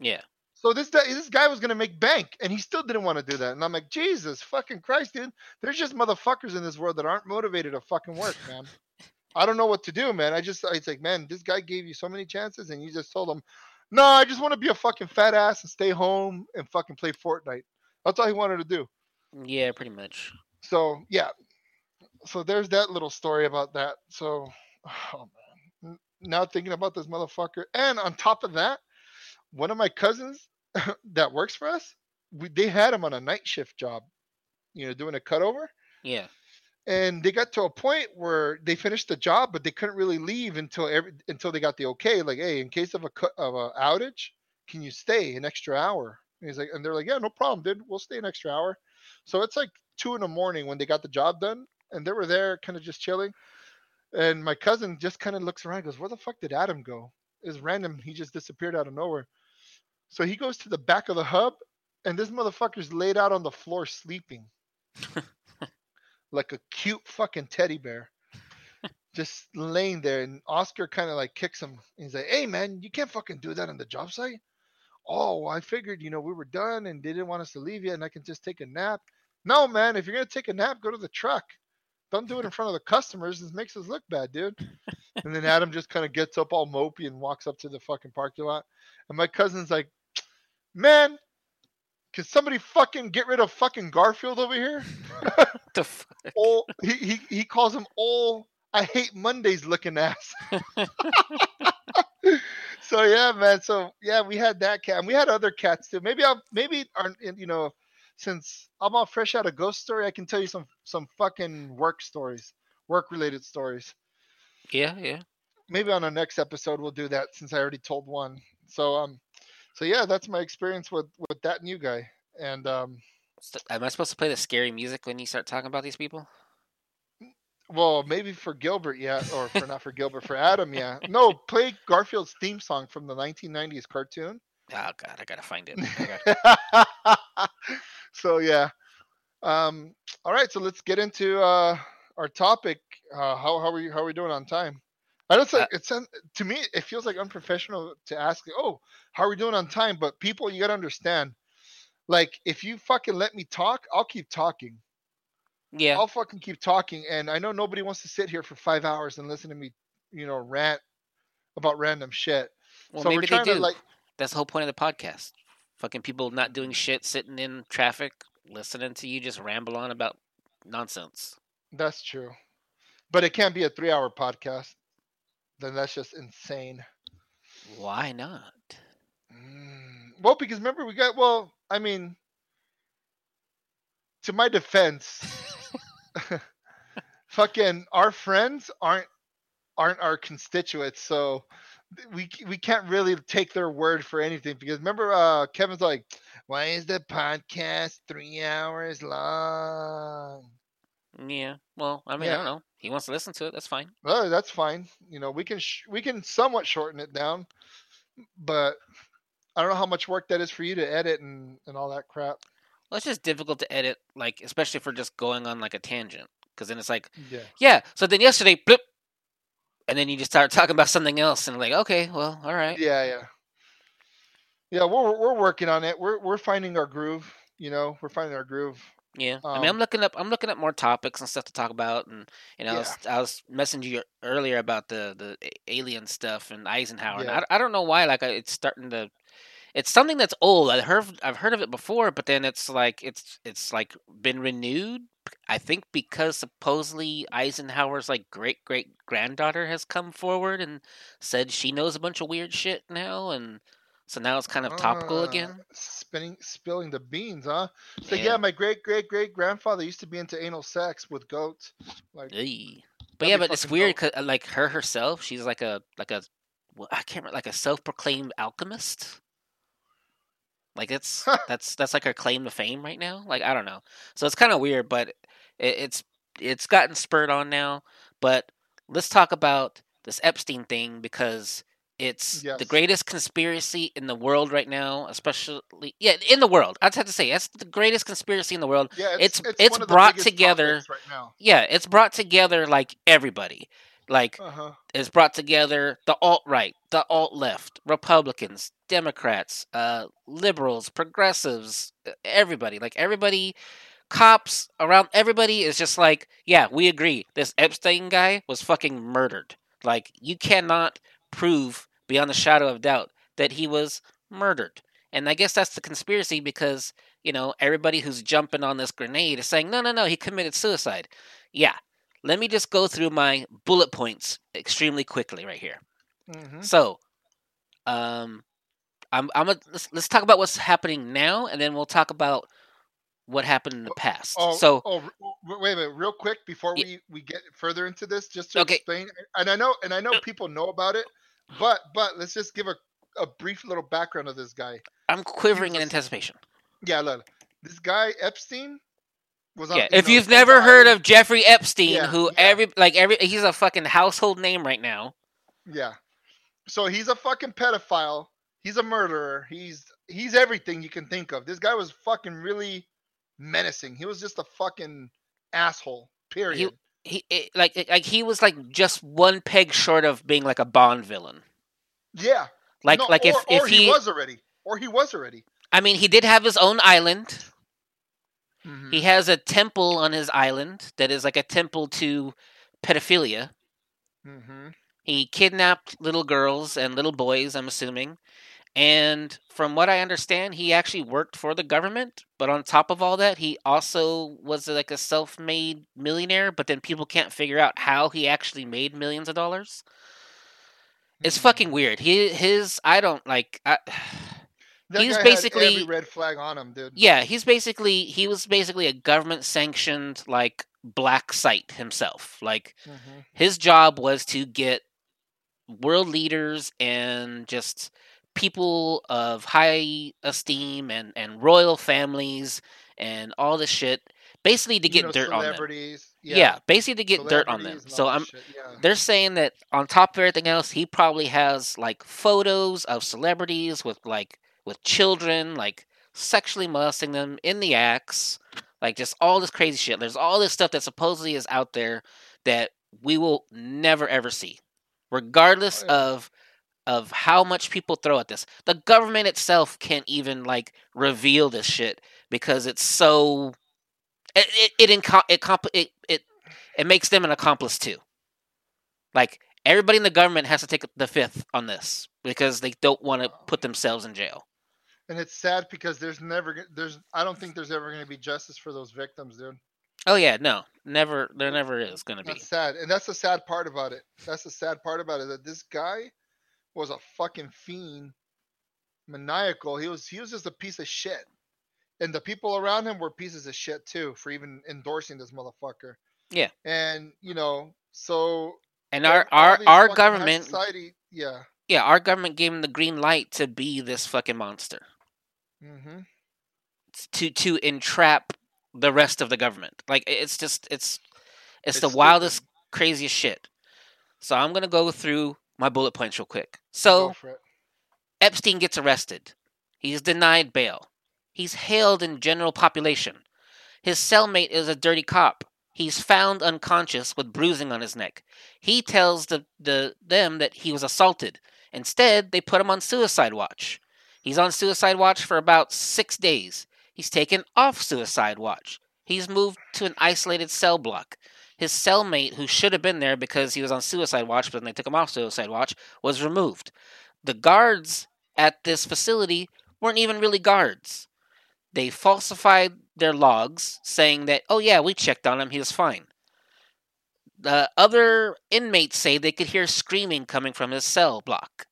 Yeah. So this guy, this guy was gonna make bank, and he still didn't want to do that. And I'm like, Jesus fucking Christ, dude! There's just motherfuckers in this world that aren't motivated to fucking work, man. [laughs] I don't know what to do, man. I just, it's like, man, this guy gave you so many chances, and you just told him, no, I just want to be a fucking fat ass and stay home and fucking play Fortnite. That's all he wanted to do. Yeah, pretty much. So yeah, so there's that little story about that. So, [sighs] oh man, now thinking about this motherfucker, and on top of that, one of my cousins [laughs] that works for us, we, they had him on a night shift job, you know, doing a cutover, Yeah. and they got to a point where they finished the job, but they couldn't really leave until every until they got the okay. Like, hey, in case of a cut of a outage, can you stay an extra hour? And he's like, and they're like, yeah, no problem, dude. We'll stay an extra hour. So it's like two in the morning when they got the job done, and they were there, kind of just chilling. And my cousin just kind of looks around, and goes, "Where the fuck did Adam go?" It's random. He just disappeared out of nowhere. So he goes to the back of the hub, and this motherfucker's laid out on the floor sleeping, [laughs] like a cute fucking teddy bear, just laying there. And Oscar kind of like kicks him. He's like, "Hey man, you can't fucking do that on the job site." Oh, I figured you know we were done, and they didn't want us to leave yet, and I can just take a nap. No, man, if you're gonna take a nap, go to the truck. Don't do it in front of the customers. This makes us look bad, dude. [laughs] And then Adam just kind of gets up all mopey and walks up to the fucking parking lot. And my cousin's like, man, can somebody fucking get rid of fucking Garfield over here? [laughs] The fuck? He, he, he calls him old, I hate Mondays looking ass. [laughs] so yeah, man. So yeah, we had that cat. And we had other cats too. Maybe I'll maybe our you know, since I'm all fresh out of ghost story, I can tell you some some fucking work stories, work related stories. Yeah, yeah. Maybe on our next episode we'll do that since I already told one. So um, so yeah, that's my experience with with that new guy. And um, am I supposed to play the scary music when you start talking about these people? well, maybe for Gilbert, yeah, or for not for Gilbert, for Adam, yeah. No, play Garfield's theme song from the 1990s cartoon. Oh god, I gotta find it. Okay. [laughs] so yeah. Um, all right, so let's get into uh, our topic. Uh, how how are we how are we doing on time? I don't think Uh, it's to me it feels like unprofessional to ask. Oh, how are we doing on time? But people, you gotta understand. Like, if you fucking let me talk, I'll keep talking. Yeah. I'll fucking keep talking. And I know nobody wants to sit here for five hours and listen to me, you know, rant about random shit. Well, so maybe they do. like That's the whole point of the podcast. Fucking people not doing shit, sitting in traffic, listening to you just ramble on about nonsense. That's true. But it can't be a three hour podcast. Then that's just insane. Why not? Mm, Well, because remember we got well, I mean to my defense, [laughs] [laughs] fucking our friends aren't aren't our constituents, so we we can't really take their word for anything because remember uh Kevin's like, why is the podcast three hours long? Yeah. Well, I mean, I don't know. He wants to listen to it. That's fine. Well, that's fine. You know, we can sh- we can somewhat shorten it down, but I don't know how much work that is for you to edit and and all that crap. Well, it's just difficult to edit, like especially for just going on like a tangent, because then it's like, Yeah. yeah. So then yesterday, bloop, and then you just start talking about something else, and like, okay, well, all right. Yeah, yeah. Yeah, we're we're working on it. We're we're finding our groove, you know, we're finding our groove. Yeah, I mean, I'm Um, looking up. I'm looking up more topics and stuff to talk about, and you know, I was, I was messaging you earlier about the the alien stuff and Eisenhower. And Yeah. I, I don't know why, like, it's starting to. It's something that's old. I heard I've heard of it before, but then it's like it's it's like been renewed. I think because supposedly Eisenhower's like great great granddaughter has come forward and said she knows a bunch of weird shit now, and so now it's kind of topical uh, again. Spinning spilling the beans, huh? So yeah, Yeah. my great great great grandfather used to be into anal sex with goats. Like Ey. But yeah, but it's weird. 'cause, like her herself, she's like a like a well, I can't remember like a self-proclaimed alchemist. Like it's that's that's like her claim to fame right now. Like I don't know. So it's kind of weird, but it, it's it's gotten spurred on now. But let's talk about this Epstein thing because it's the greatest conspiracy in the world right now, especially yeah, in the world. I'd have to say that's the greatest conspiracy in the world. Yeah, It's- it's it's of brought together- right now. Yeah, it's brought together like everybody. Like Uh huh. it's brought together the alt right, the alt left, Republicans, Democrats, uh, liberals, progressives, everybody. Like everybody, cops around everybody is just like, yeah, we agree. This Epstein guy was fucking murdered. Like you cannot prove beyond a shadow of doubt that he was murdered. And I guess that's the conspiracy because you know everybody who's jumping on this grenade is saying, no, no, no, he committed suicide. Yeah. Let me just go through my bullet points extremely quickly right here. hmm So, um, I'm I'm a, let's let's talk about what's happening now, and then we'll talk about what happened in the past. Oh, so, oh, wait a minute, real quick before we we get further into this, just to Okay. explain. And I know, and I know people know about it, but but let's just give a a brief little background of this guy. I'm quivering in anticipation. Yeah, look, this guy Epstein Yeah, you if know, you've never heard of Jeffrey Epstein, Yeah, who yeah. every like every he's a fucking household name right now. Yeah. So he's a fucking pedophile. He's a murderer. He's he's everything you can think of. This guy was fucking really menacing. He was just a fucking asshole. Period. He it, like it- like he was like just one peg short of being like a Bond villain. yeah. Like No, like or, if if or he, was already, or he was already. I mean, he did have his own island. Mhm. He has a temple on his island that is like a temple to pedophilia. Mhm. He kidnapped little girls and little boys, I'm assuming. And from what I understand, he actually worked for the government. But on top of all that, he also was like a self made millionaire. But then people can't figure out how he actually made millions of dollars. It's Mhm. fucking weird. He, his, I don't like. I, That he's basically- red flag on him, dude. yeah, he's basically, he was basically a government sanctioned, like, black site himself. Like, Mhm. his job was to get world leaders and just people of high esteem and, and royal families and all this shit basically to You get know, dirt on them. celebrities. Yeah. basically to get dirt on them. So I'm yeah. they're saying that on top of everything else, he probably has like photos of celebrities with like with children, like sexually molesting them in the acts, like just all this crazy shit. There's all this stuff that supposedly is out there that we will never ever see, regardless Oh, of of how much people throw at this. The government itself can't even like reveal this shit because it's so it it it inco- it, comp- it it it makes them an accomplice too. Like everybody in the government has to take the fifth on this because they don't want to oh. put themselves in jail. And it's sad because there's never there's I don't think there's ever going to be justice for those victims, dude. Oh yeah, no, never. There never is gonna be. That's sad, and that's the sad part about it. That's the sad part about it that this guy was a fucking fiend, maniacal. He was he was just a piece of shit, and the people around him were pieces of shit too for even endorsing this motherfucker. Yeah. and you know, so And our our our government, society, yeah, yeah, our government gave him the green light to be this fucking monster hmm to to entrap the rest of the government. Like it's just it's it's, It's the wildest, craziest shit. So I'm gonna go through my bullet points real quick. So Go for it. Epstein gets arrested. He's denied bail. He's hailed in general population. His cellmate is a dirty cop. He's found unconscious with bruising on his neck. He tells the, the them that he was assaulted. Instead, they put him on suicide watch. He's on suicide watch for about six days. He's taken off suicide watch. He's moved to an isolated cell block. His cellmate, who should have been there because he was on suicide watch, but then they took him off suicide watch, was removed. The guards at this facility weren't even really guards. They falsified their logs saying that, oh, yeah, we checked on him, he was fine. The other inmates say they could hear screaming coming from his cell block.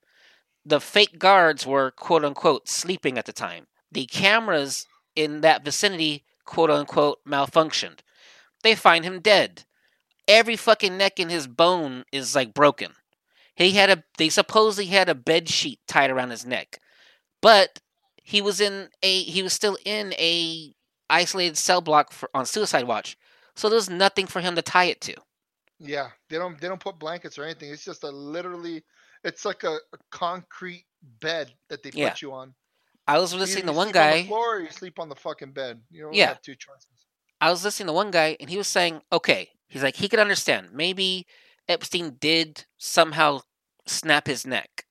The fake guards were, quote unquote, sleeping at the time. The cameras in that vicinity, quote unquote, malfunctioned. They find him dead. Every fucking neck in his bone is like broken. He had a they supposedly had a bed sheet tied around his neck. But he was in a he was still in a isolated cell block for, on suicide watch. So there's nothing for him to tie it to. Yeah, they don't they don't put blankets or anything. It's just a literally, it's like a, a concrete bed that they put you on. I was listening to one sleep on guy. the floor or you sleep on the fucking bed. You don't Yeah. have two choices. I was listening to one guy, and he was saying, okay, he's like he could understand. Maybe Epstein did somehow snap his neck,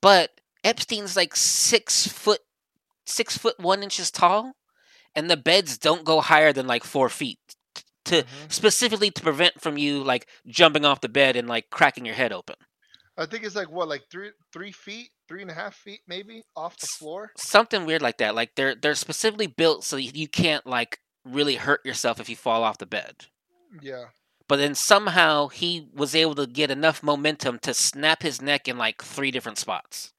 but Epstein's like six foot, six foot one inches tall, and the beds don't go higher than like four feet. To Mhm. specifically to prevent from you like jumping off the bed and like cracking your head open. I think it's like what, like three three feet, three and a half feet, maybe off the floor. something weird like that. Like they're they're specifically built so you you can't like really hurt yourself if you fall off the bed. Yeah, But then somehow he was able to get enough momentum to snap his neck in like three different spots.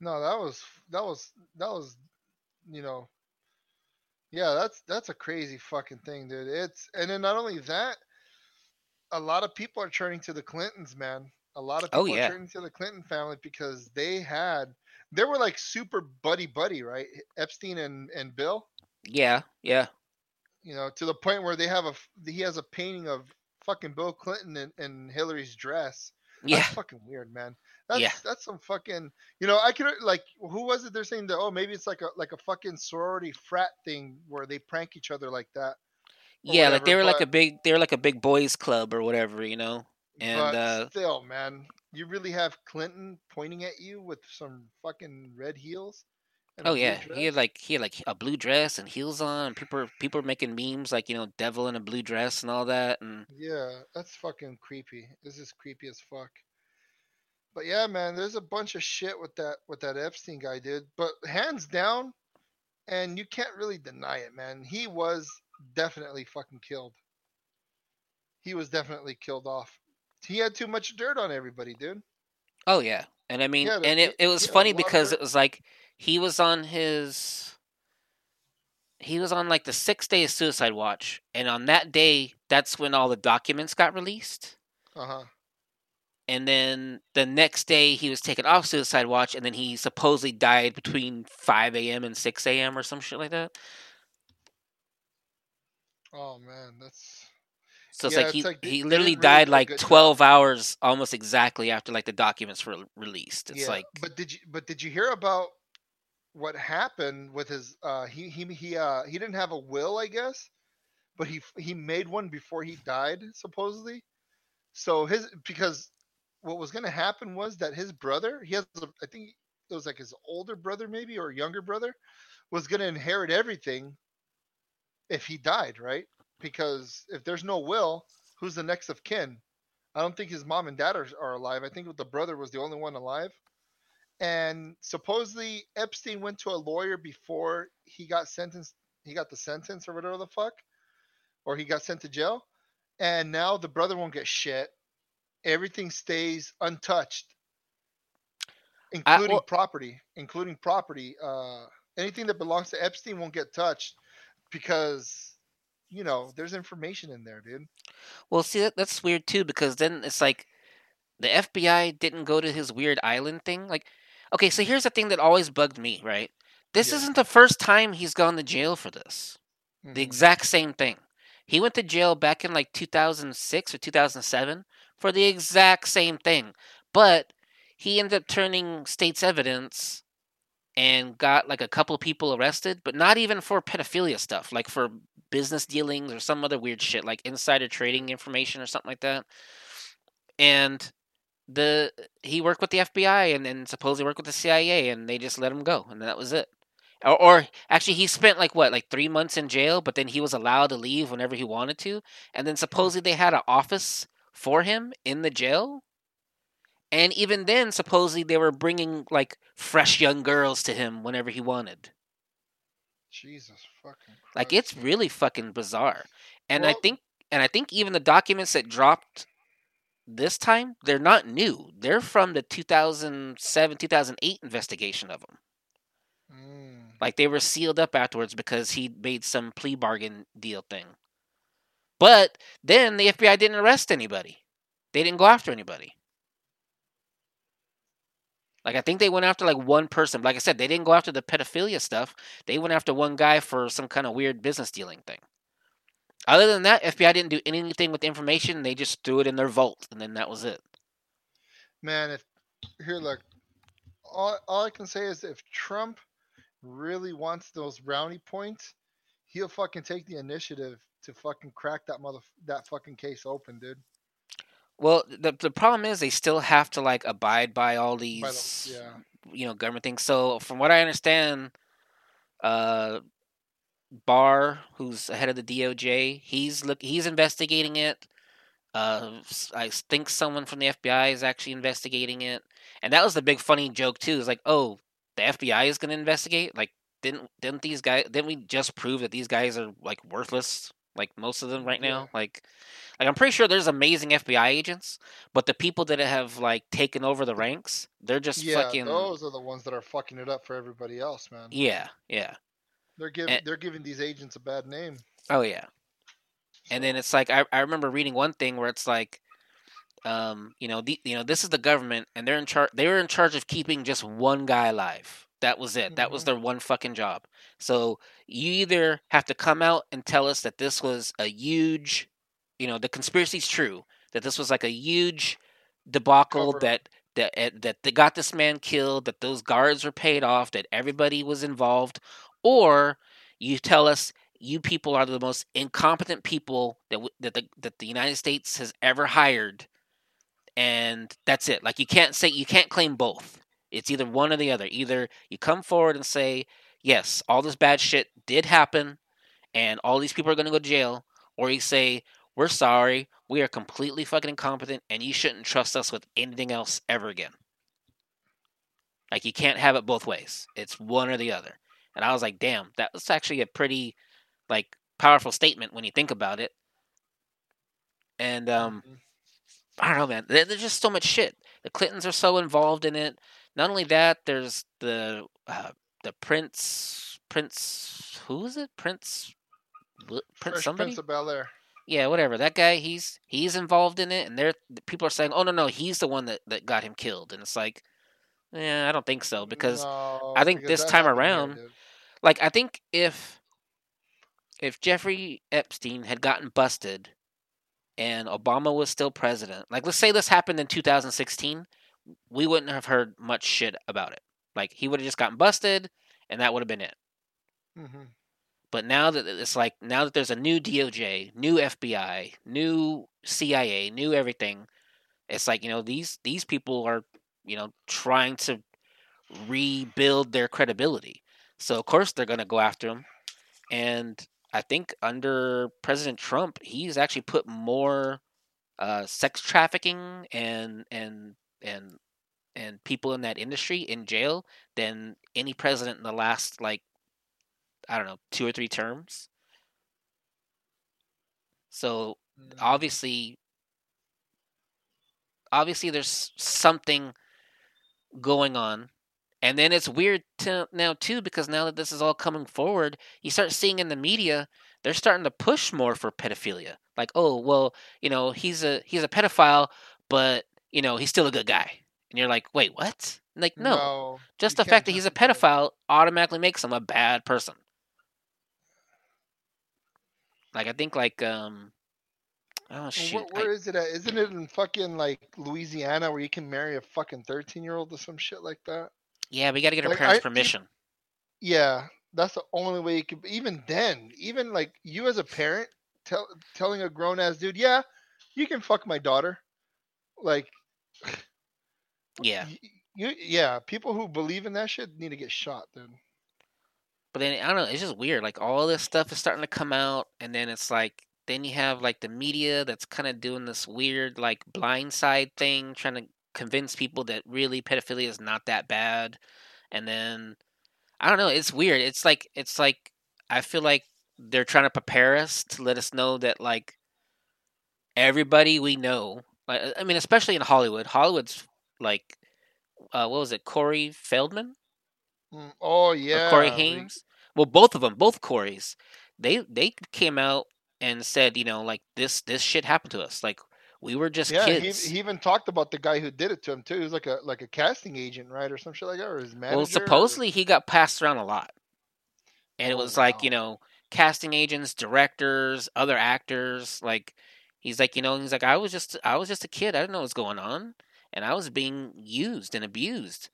no, that was that was that was, you know, yeah, that's that's a crazy fucking thing, dude. It's and then not only that, a lot of people are turning to the Clintons, man. A lot of Oh, people yeah. are turning to the Clinton family because they had they were like super buddy buddy, right? Epstein and and Bill. Yeah, yeah, you know, to the point where they have a he has a painting of fucking Bill Clinton in, in Hillary's dress. That's yeah. fucking weird, man. That's Yeah. that's some fucking you know, I could like who was it they're saying that oh maybe it's like a like a fucking sorority frat thing where they prank each other like that. Yeah, like they whatever, were like a big they were like a big boys club or whatever, you know. And but uh still, man, you really have Clinton pointing at you with some fucking red heels. oh yeah, he had like he had like a blue dress and heels on. And people were- people were making memes like you know devil in a blue dress and all that. And Yeah, that's fucking creepy. This is creepy as fuck. But yeah, man, there's a bunch of shit with that with that Epstein guy, did. But hands down, and you can't really deny it, man. He was definitely fucking killed. He was definitely killed off. He had too much dirt on everybody, dude. oh yeah, and I mean, Yeah, and it it was a funny because it was like he was on his he was on like the six day of suicide watch, and on that day, that's when all the documents got released. Uh huh. and then the next day he was taken off suicide watch and then he supposedly died between 5 a.m and 6 a.m or some shit like that Oh man, that's so it's Yeah, like it's he, like he literally really died like good job. 12 hours almost exactly after like the documents were released it's yeah. like But did you but did you hear about what happened with his uh he he he uh he didn't have a will, I guess, but he he made one before he died supposedly. So his because what was going to happen was that his brother, he has a, I think it was like his older brother maybe or younger brother was going to inherit everything if he died, right? Because if there's no will, who's the next of kin? I don't think his mom and dad are, are alive. I think the brother was the only one alive. And supposedly Epstein went to a lawyer before he got sentenced. He got the sentence or whatever the fuck, or he got sent to jail. And now the brother won't get shit. Everything stays untouched, including well- property. Including property. Uh, anything that belongs to Epstein won't get touched because, you know, there's information in there, dude. well see that, that's weird too because then it's like the fbi didn't go to his weird island thing like okay so here's the thing that always bugged me right this Yeah. isn't the first time he's gone to jail for this the Mhm. exact same thing. He went to jail back in like 2006 or 2007 for the exact same thing. But he ended up turning state's evidence and got like a couple people arrested, but not even for pedophilia stuff, like for business dealings or some other weird shit, like insider trading information or something like that. And the he worked with the FBI and then supposedly worked with the CIA, and they just let him go, and that was it. Or, or actually, he spent like what, like three months in jail, but then he was allowed to leave whenever he wanted to. And then supposedly they had an office for him in the jail. And even then, supposedly they were bringing like fresh young girls to him whenever he wanted. Jesus fucking Like it's really fucking bizarre. And I think, and I think even the documents that dropped this time, they're not new. They're from the 2007, 2008 investigation of him. Mm. Like they were sealed up afterwards because he made some plea bargain deal thing. But then the FBI didn't arrest anybody. They didn't go after anybody. Like I think they went after like one person. Like I said, they didn't go after the pedophilia stuff. They went after one guy for some kind of weird business dealing thing. Other than that, FBI didn't do anything with the information. They just threw it in their vault, and then that was it. Man, if here, look, all, all I can say is if Trump really wants those brownie points, he'll fucking take the initiative to fucking crack that mother that fucking case open, dude. Well, the the problem is they still have to like abide by all By the, these yeah, you know government things. So from what I understand, uh, Barr, who's head of the DOJ, he's look he's investigating it. Uh, I think someone from the FBI is actually investigating it, and that was the big funny joke too. Is like, oh, the FBI is going to investigate. Like, didn't didn't these guys? Didn't we just prove that these guys are like worthless? Like most of them right yeah, now. Like, like I'm pretty sure there's amazing FBI agents, but the people that have like taken over the ranks, they're just yeah. fucking Those are the ones that are fucking it up for everybody else, man. yeah, yeah. They're giving And, they're giving these agents a bad name. oh yeah. And then it's like I, I remember reading one thing where it's like um, you know, the, you know, this is the government, and they're in charge. They were in charge of keeping just one guy alive. That was it. That was hmm their one fucking job. So you either have to come out and tell us that this was a huge, you know, the conspiracy's true. That this was like a huge debacle. cover. That that eh, that they got this man killed. That those guards were paid off. That everybody was involved, or you tell us you people are the most incompetent people that that the that the United States has ever hired and that's it. Like you can't say you can't claim both. It's either one or the other. Either you come forward and say, "Yes, all this bad shit did happen and all these people are going to go to jail," or you say, "We're sorry. We are completely fucking incompetent and you shouldn't trust us with anything else ever again." Like you can't have it both ways. It's one or the other. And I was like, "Damn, that was actually a pretty like powerful statement when you think about it." And um Mhm. I don't know, man. There's just so much shit. The Clintons are so involved in it. Not only that, there's the uh, the Prince Prince who is it? Prince Prince Fresh somebody? Prince of Bel Air. Yeah, whatever. That guy, he's he's involved in it, and they're people are saying, "Oh no, no, he's the one that that got him killed." And it's like, yeah, I don't think so because I think because this time here, around, like I think if if Jeffrey Epstein had gotten busted and Obama was still president, like let's say this happened in 2016, we wouldn't have heard much shit about it. Like he would have just gotten busted, and that would have been it. hmm But now that it's like now that there's a new DOJ, new FBI, new CIA, new everything, it's like you know these these people are you know trying to rebuild their credibility. So of course they're gonna go after him, and I think under President Trump, he's actually put more uh, sex trafficking and and and and people in that industry in jail than any president in the last like I don't know two or three terms. So Mm. obviously, obviously there's something going on. And then it's weird to now too because now that this is all coming forward, you start seeing in the media they're starting to push more for pedophilia. Like, oh well, you know he's a he's a pedophile, but you know he's still a good guy. And you're like, wait, what? Like, no, No, just the fact that he's a pedophile automatically makes him a bad person. Like, I think like um, oh Well, shoot, where, I, where is it at? Isn't it in fucking like Louisiana where you can marry a fucking thirteen year old or some shit like that? yeah, we got to get our Like parents' I, permission. yeah, that's the only way you could. Even then, even like you as a parent tell, telling a grown ass dude, yeah, you can fuck my daughter. Like Yeah, you, yeah, people who believe in that shit need to get shot, dude. but then I don't know. It's just weird. Like all this stuff is starting to come out, and then it's like then you have like the media that's kind of doing this weird like blindside thing, trying to convince people that really pedophilia is not that bad, and then I don't know. It's weird. It's like it's like I feel like they're trying to prepare us to let us know that like everybody we know, like I mean, especially in Hollywood. Hollywood's like, uh, what was it, Corey Feldman Mm, Oh or yeah, Corey we- Hames? Well, both of them, both Corys, they they came out and said, you know, like this this shit happened to us. Like We were just Yeah, he, kids. he even talked about the guy who did it to him too. He was like a like a casting agent, right, or some shit like that, or his manager. well, or- supposedly he got passed around a lot, and it Oh, was like you know casting agents, directors, other actors. Like he's like you know he's like I was just I was just a kid. I didn't know what was going on, and I was being used and abused.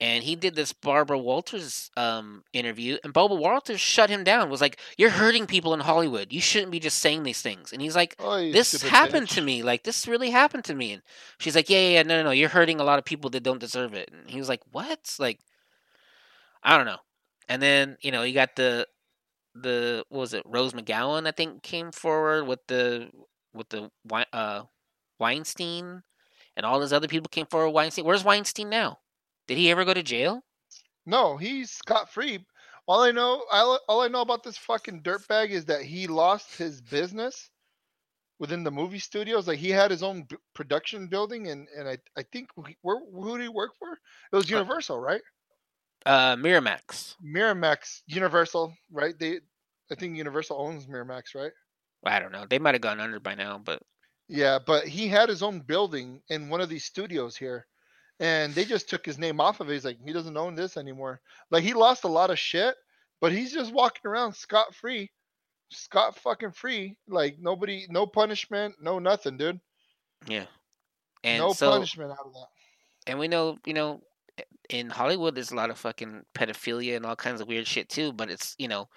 And he did this Barbara Walters um, interview, and Barbara Walters shut him down. Was like, "You're hurting people in Hollywood. You shouldn't be just saying these things." And he's like, Oh, you this happened bitch. to me. Like this really happened to me. And she's like, yeah, yeah, yeah, no, no, no. You're hurting a lot of people that don't deserve it. And he was like, what? Like, I don't know. And then you know you got the the what was it Rose McGowan I think came forward with the with the uh Weinstein and all those other people came forward. Weinstein. Where's Weinstein now? Did he ever go to jail? No, he's scot free. All I know, all, all I know about this fucking dirtbag is that he lost his business within the movie studios. Like he had his own b- production building, and and I I think where who did he work for? It was Universal, right? Uh, Miramax. Miramax, Universal, right? They, I think Universal owns Miramax, right? I don't know. They might have gone under by now, but Yeah, but he had his own building in one of these studios here, and they just took his name off of it. He's like, he doesn't own this anymore. Like he lost a lot of shit, but he's just walking around scot free, scot fucking free. Like nobody, no punishment, no nothing, dude. yeah. And no so, punishment out of that. and we know, you know, in Hollywood, there's a lot of fucking pedophilia and all kinds of weird shit too. But it's, you know,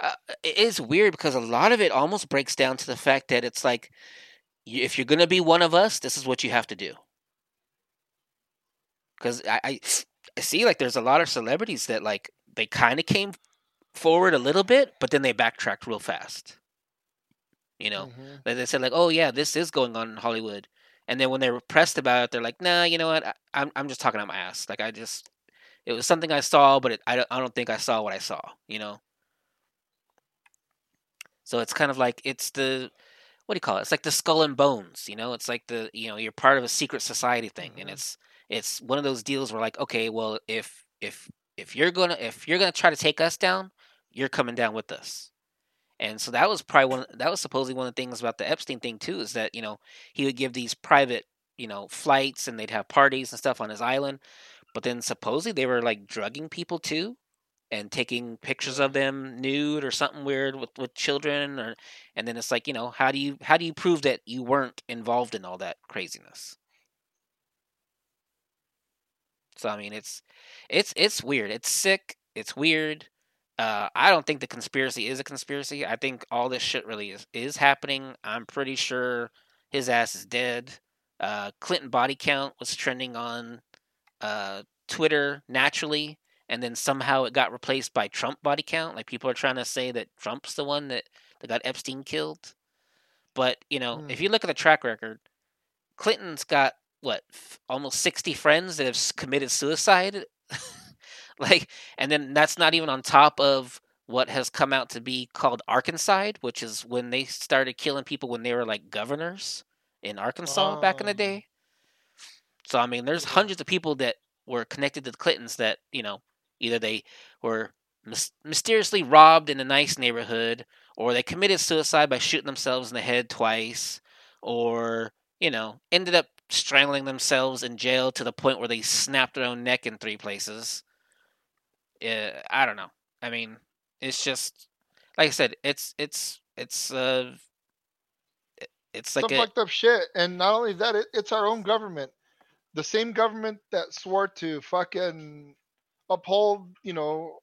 uh, it is weird because a lot of it almost breaks down to the fact that it's like, if you're gonna be one of us, this is what you have to do. Because I, I, I see like there's a lot of celebrities that like they kind of came forward a little bit, but then they backtracked real fast. You know, Mhm. they they said like, "Oh yeah, this is going on in Hollywood," and then when they were pressed about it, they're like, "Nah, you know what? I, I'm I'm just talking out my ass. Like I just, it was something I saw, but it, I don't I don't think I saw what I saw. You know." So it's kind of like it's the what do you call it? It's like the skull and bones. You know, it's like the you know you're part of a secret society thing, and Mhm. it's it's one of those deals where like, okay, well if if if you're gonna if you're gonna try to take us down, you're coming down with us. And so that was probably one. That was supposedly one of the things about the Epstein thing too, is that you know he would give these private, you know, flights and they'd have parties and stuff on his island, but then supposedly they were like drugging people too, and taking pictures of them nude or something weird with with children, or and then it's like you know how do you how do you prove that you weren't involved in all that craziness? So I mean, it's it's it's weird. It's sick. It's weird. Uh, I don't think the conspiracy is a conspiracy. I think all this shit really is is happening. I'm pretty sure his ass is dead. Uh, Clinton body count was trending on uh, Twitter naturally, and then somehow it got replaced by Trump body count. Like people are trying to say that Trump's the one that, that got Epstein killed. But you know, if Hmm. you look at the track record, Clinton's got what f- almost 60 friends that have s- committed suicide [laughs] like and then that's not even on top of what has come out to be called arkancide which is when they started killing people when they were like governors in arkansas back in the Oh. day so i mean there's hundreds of people that were connected to the clintons that you know either they were mys- mysteriously robbed in a nice neighborhood or they committed suicide by shooting themselves in the head twice or you know ended up strangling themselves in jail to the point where they snapped their own neck in three places uh, i don't know i mean it's just like i said it's it's it's uh it's like Some a, fucked up shit. And not only that, it, it's our own government. The same government that swore to fucking uphold, you know,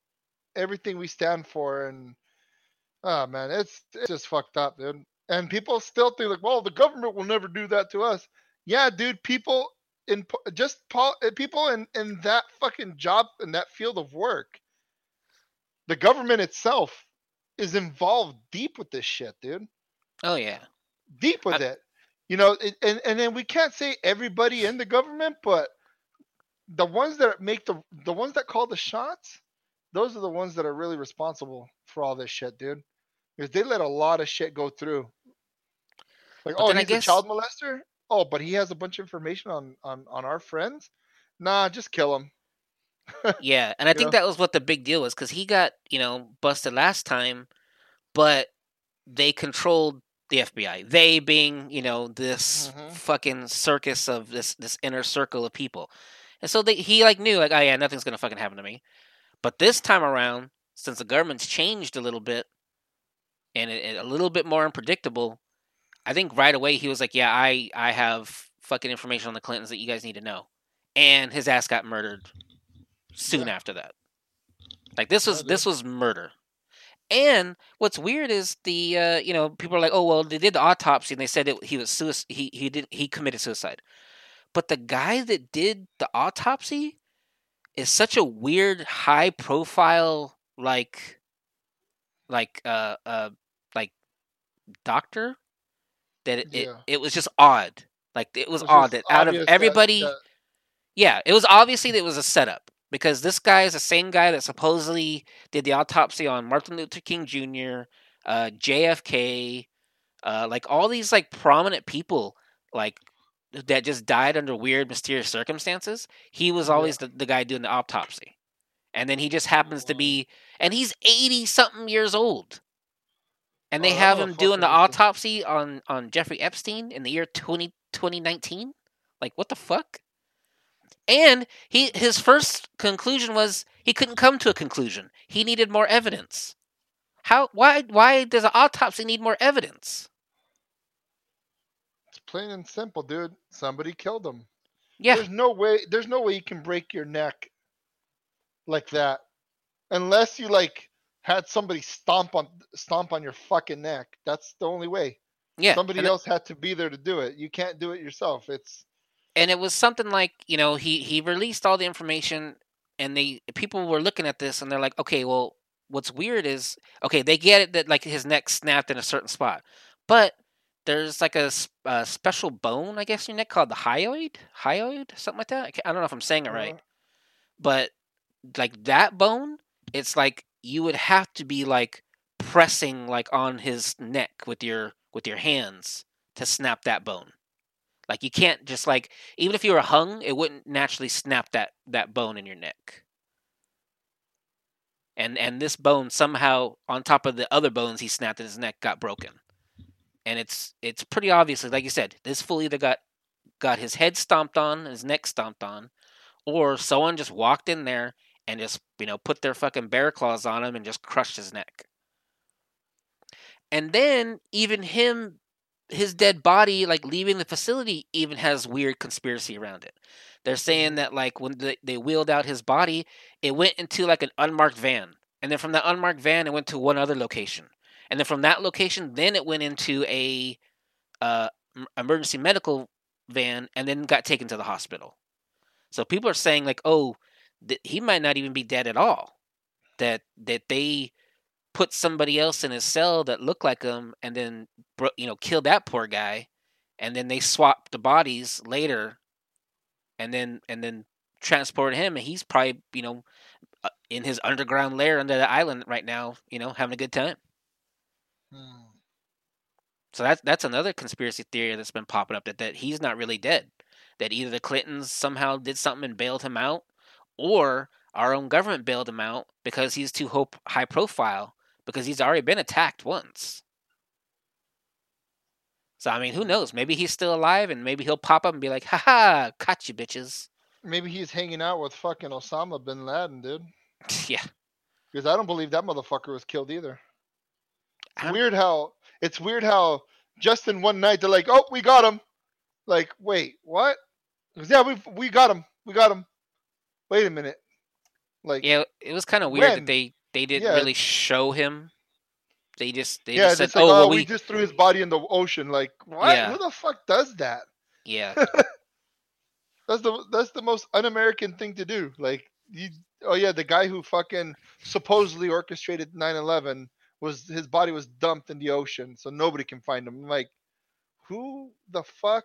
everything we stand for. And oh man, it's it's just fucked up, dude. And people still think like, well, the government will never do that to us. Yeah, dude. People in just uh, people in in that fucking job in that field of work. The government itself is involved deep with this shit, dude oh yeah deep with it. You know, it, and and then we can't say everybody in the government, but the ones that make the the ones that call the shots, those are the ones that are really responsible for all this shit, dude. Because they let a lot of shit go through. Like, But oh, then I he's guess- a child molester. Oh, but he has a bunch of information on on on our friends. Nah, just kill him. [laughs] yeah and i think know? that was what the big deal was because he got you know busted last time but they controlled the FBI. They being, you know, this Mhm. fucking circus of this this inner circle of people. And so they, he like knew like, oh yeah, nothing's gonna fucking happen to me. But this time around, since the government's changed a little bit and it, it- a little bit more unpredictable, I think right away he was like, yeah, I I have fucking information on the Clintons that you guys need to know. And his ass got murdered soon Yeah. after that. Like this was this was murder. And what's weird is the uh, you know people are like, oh well, they did the autopsy and they said it, he was suicide. He he did he committed suicide. But the guy that did the autopsy is such a weird, high profile like like uh uh like doctor that it it, Yeah. it was just odd. Like it was It's odd that out of obvious that- everybody. that- Yeah, it was obviously that it was a setup because this guy is the same guy that supposedly did the autopsy on Martin Luther King Jr., uh, JFK, uh, like all these like prominent people, like that just died under weird, mysterious circumstances. He was Yeah. always the, the guy doing the autopsy, and then he just happens to oh. be, and he's eighty something years old. And they Oh, have him doing the the- autopsy on, on Jeffrey Epstein in the year 20, 2019? Like, what the fuck? And he his first conclusion was he couldn't come to a conclusion. He needed more evidence. How why why does an autopsy need more evidence? Plain and simple, dude. Somebody killed him. Yeah. There's no way. There's no way you can break your neck like that, unless you like had somebody stomp on stomp on your fucking neck. That's the only way. Yeah. Somebody and, else had to be there to do it. You can't do it yourself. It's and it was something like, you know, he he released all the information and they people were looking at this and they're like, "Okay, well, what's weird is okay, they get it that like his neck snapped in a certain spot. But there's like a special bone, I guess, in your neck called the hyoid, hyoid, something like that. I, don't know if I'm saying it right. uh, but like that bone it's like you would have to be like pressing like on his neck with your with your hands to snap that bone like you can't just like even if you were hung it wouldn't naturally snap that that bone in your neck and and this bone somehow on top of the other bones he snapped in his neck got broken and it's it's pretty obviously like you said this fool either got got his head stomped on his neck stomped on or someone just walked in there and just you know put their fucking bear claws on him and just crushed his neck. And then even him his dead body like leaving the facility even has weird conspiracy around it. They're saying Mhm. that like when they, they wheeled out his body it went into like an unmarked van. And then from that unmarked van it went to one other location and then from that location then it went into a uh, emergency medical van and then got taken to the hospital so people are saying like, oh, th- he might not even be dead at all. That that they put somebody else in his cell that looked like him, and then you know killed that poor guy, and then they swapped the bodies later, and then and then transported him, and he's probably you know uh, in his underground lair under the island right now, you know, having a good time. Hmm. So that's that's another conspiracy theory that's been popping up that, that he's not really dead. That either the Clintons somehow did something and bailed him out, or our own government bailed him out because he's too hope high profile because he's already been attacked once. So I mean, who knows? Maybe he's still alive and maybe he'll pop up and be like, "Ha ha, caught you, bitches." maybe he's hanging out with fucking Osama bin Laden, dude. [laughs] yeah, Because I don't believe that motherfucker was killed either. I Weird how it's weird how just in one night they're like, oh, we got him. Like, wait, what? yeah, we we got him. We got him. Wait a minute. Like, yeah. It was kind of weird When? that they they didn't Yeah. really show him. They just they yeah, just said, like, "Oh, oh, well, we... we just threw his body in the ocean. Like, what? Yeah. Who the fuck does that? yeah." [laughs] That's the that's the most un-American thing to do. Like, you, oh yeah, the guy who fucking supposedly orchestrated 9/11 was his body was dumped in the ocean, so nobody can find him. I'm Like, who the fuck?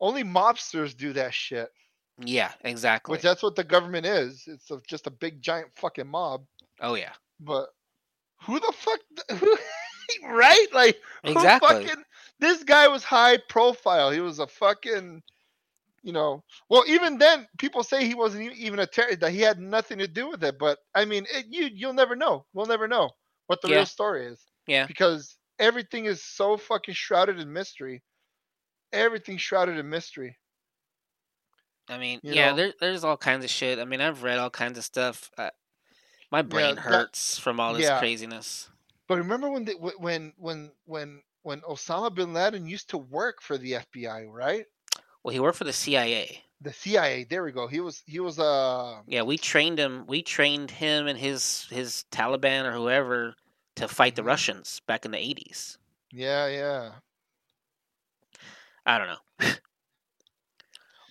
Only mobsters do that shit. Yeah, exactly. Which that's what the government is. It's a, just a big giant fucking mob. oh yeah, But who the fuck? Who, [laughs] right? Like who exactly. fucking, this guy was high profile. He was a fucking, you know. Well, even then, people say he wasn't even a terrorist. That he had nothing to do with it. But I mean, it, you you'll never know. We'll never know what the Yeah. real story is Yeah. because everything is so fucking shrouded in mystery. Everything's shrouded in mystery. I mean, You yeah, there, there's all kinds of shit. I mean, I've read all kinds of stuff. Uh, my brain that- hurts from all this yeah. craziness. But remember when when when when when Osama bin Laden used to work for the FBI, right? Well, he worked for the CIA. The CIA. There we go. He was he was uh Yeah, we trained him. We trained him and his his Taliban or whoever to fight the Mhm. Russians back in the eighties. yeah yeah. I don't know. [laughs]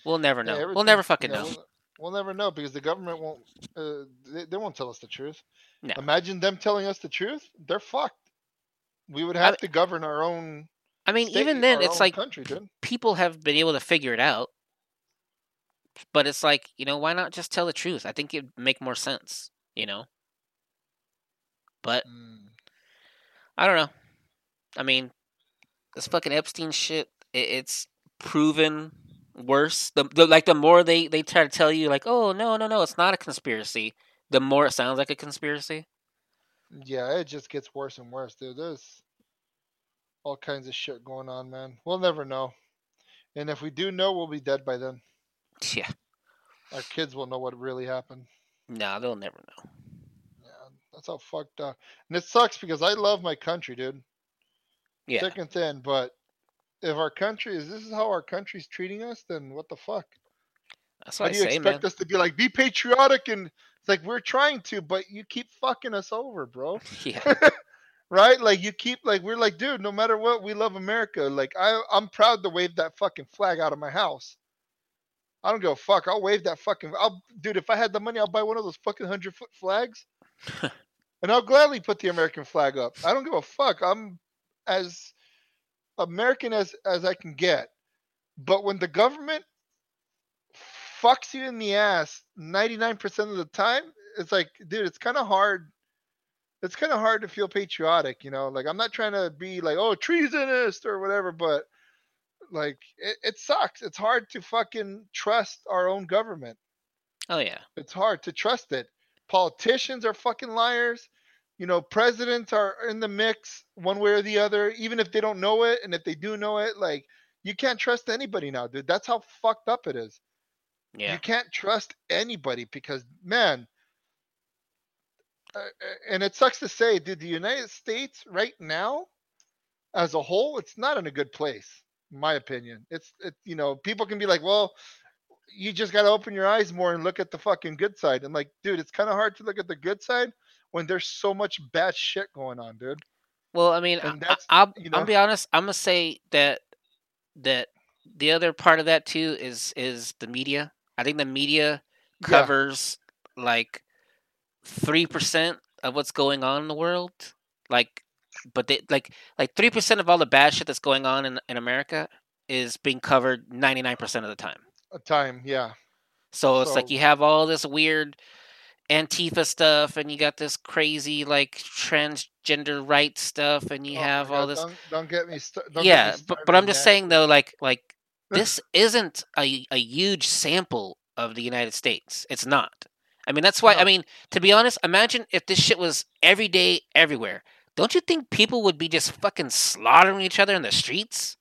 we'll never Yeah, know. we'll never fucking yeah, know. We'll, we'll never know because the government won't. Uh, they, they won't tell us the truth. No. Imagine them telling us the truth. They're fucked. We would have mean- to govern our own. I mean, state, even then, it's like country, people have been able to figure it out. But it's like, you know, why not just tell the truth? I think it'd make more sense, you know? But Mm. I don't know. I mean, this fucking Epstein shit, it, it's proven worse. The, the like the more they they try to tell you like, "Oh, no, no, no, it's not a conspiracy." The more it sounds like a conspiracy. Yeah, it just gets worse and worse, dude. There's all kinds of shit going on, man. We'll never know. And if we do know, we'll be dead by then. Yeah. Our kids will know what really happened. Nah, they'll never know. Yeah, that's how fucked up. And it sucks because I love my country, dude. Yeah. Thick and thin. But if our country is this is how our country's treating us, then what the fuck? That's How what I do you say, man. expect us to be like, be patriotic and it's like we're trying to, but you keep fucking us over, bro. [laughs] Yeah. [laughs] right? Like you keep like we're like, dude, no matter what, we love America. Like I I'm proud to wave that fucking flag out of my house. I don't give a fuck. I'll wave that fucking I'll dude, if I had the money, I'll buy one of those fucking hundred foot flags. [laughs] and I'll gladly put the American flag up. I don't give a fuck. I'm as American as as I can get. But when the government fucks you in the ass 99% of the time, it's like, dude, it's kind of hard. It's kind of hard to feel patriotic, you know? Like, I'm not trying to be like, oh, treasonist or whatever, but like, it, it sucks. It's hard to fucking trust our own government. Oh yeah. It's hard to trust it. Politicians are fucking liars. You know, presidents are in the mix one way or the other, even if they don't know it. And if they do know it, like, you can't trust anybody now, dude. That's how fucked up it is. Yeah. You can't trust anybody because, man, uh, uh, and it sucks to say, dude, the United States right now, as a whole, it's not in a good place, my opinion. It's, it, you know, people can be like, well, you just got to open your eyes more and look at the fucking good side. I'm like, dude, it's kind of hard to look at the good side when there's so much bad shit going on, dude. Well, I mean, I, that's- I, I'll, you I'll be honest. I'm gonna say that that the other part of that too is is the media. I think the media Yeah. covers like three percent of what's going on in the world. Like, but they like like three percent of all the bad shit that's going on in in America is being covered ninety nine percent of the time. A time, yeah. So it's like you have all this weird Antifa stuff, and you got this crazy like transgender rights stuff, and you Oh have all this. Don't, don't get me st- don't get me yeah, but but I'm just that. saying though, like like [laughs] this isn't a a huge sample of the United States. It's not. I mean, that's why. I mean, to be honest, imagine if this shit was every day, everywhere. Don't you think people would be just fucking slaughtering each other in the streets?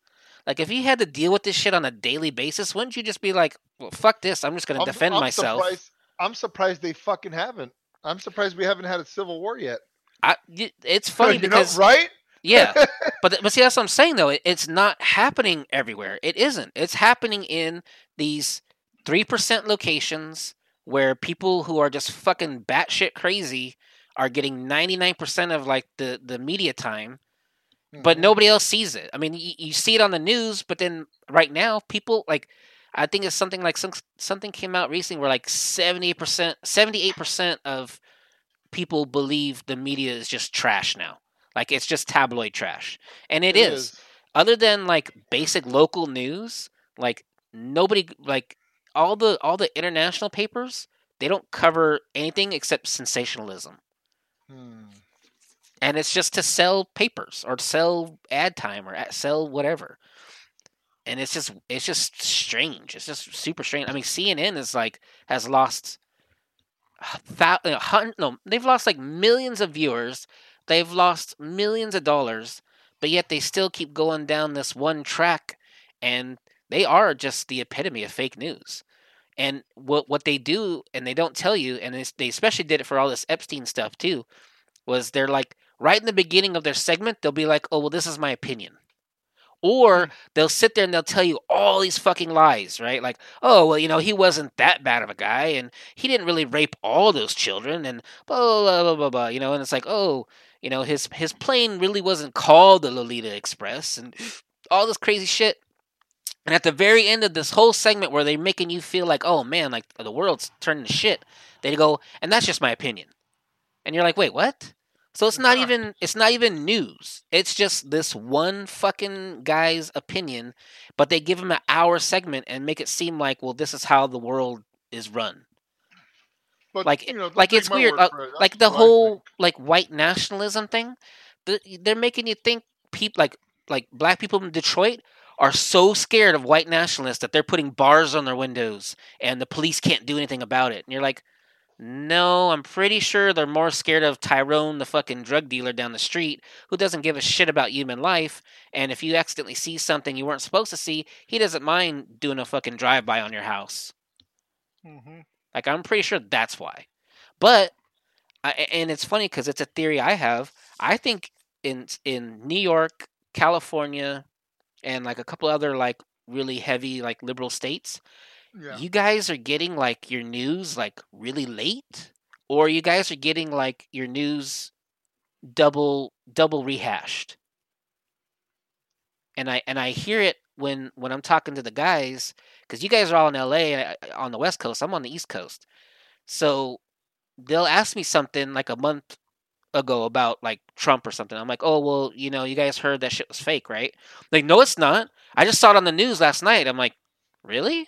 Like, if you had to deal with this shit on a daily basis, wouldn't you just be like, "Well, fuck this. I'm just gonna I'm- defend I'm myself." Surprised, I'm surprised they fucking haven't. I'm surprised we haven't had a civil war yet. I, it's funny You know, because right? yeah, [laughs] but but see that's what I'm saying though. It, it's not happening everywhere. It isn't. It's happening in these three percent locations where people who are just fucking batshit crazy are getting ninety nine percent of like the the media time, but Mhm. nobody else sees it. I mean, you, you see it on the news, but then right now people like. I think it's something like some, something came out recently where like seventy percent, seventy eight percent of people believe the media is just trash now. Like it's just tabloid trash. And It it is. Other than like basic local news, like nobody like all the all the international papers, they don't cover anything except sensationalism. Hmm. And it's just to sell papers or sell ad time or sell whatever. And it's just it's just strange. It's just super strange. I mean, CNN is like has lost thou- uh, hun- no, they've lost like millions of viewers. They've lost millions of dollars but yet they still keep going down this one track, and they are just the epitome of fake news. And what what they do, and they don't tell you, and they especially did it for all this Epstein stuff too, was they're like right in the beginning of their segment, they'll be like, "Oh, well, this is my opinion." Or mm. they'll sit there and they'll tell you all these fucking lies, right? Like, oh, well, you know, he wasn't that bad of a guy and he didn't really rape all those children and blah, blah, blah, blah, blah, you know, and it's like, oh, you know, his, his plane really wasn't called the Lolita Express and all this crazy shit. And at the very end of this whole segment where they're making you feel like, oh man, like the world's turning to shit, they go, and that's just my opinion. And you're like, wait, what? So it's not even it's not even news. It's just this one fucking guy's opinion, but they give him an hour segment and make it seem like, well, this is how the world is run. But, like, you know, like it's weird. Uh, it. Like the whole like white nationalism thing. They're making you think people like like black people in Detroit are so scared of white nationalists that they're putting bars on their windows and the police can't do anything about it. And you're like, no, I'm pretty sure they're more scared of Tyrone, the fucking drug dealer down the street, who doesn't give a shit about human life. And if you accidentally see something you weren't supposed to see, he doesn't mind doing a fucking drive by on your house. Mhm. Like I'm pretty sure that's why. But I, and it's funny because it's a theory I have. I think in in New York, California, and like a couple other like really heavy like liberal states, Yeah. you guys are getting like your news like really late, or you guys are getting like your news double double rehashed. And I and I hear it when when I'm talking to the guys because you guys are all in LA uh, on the West Coast. I'm on the East Coast, so they'll ask me something like a month ago about like Trump or something. I'm like, oh well, you know, you guys heard that shit was fake, right? Like, no, it's not. I just saw it on the news last night. I'm like, really?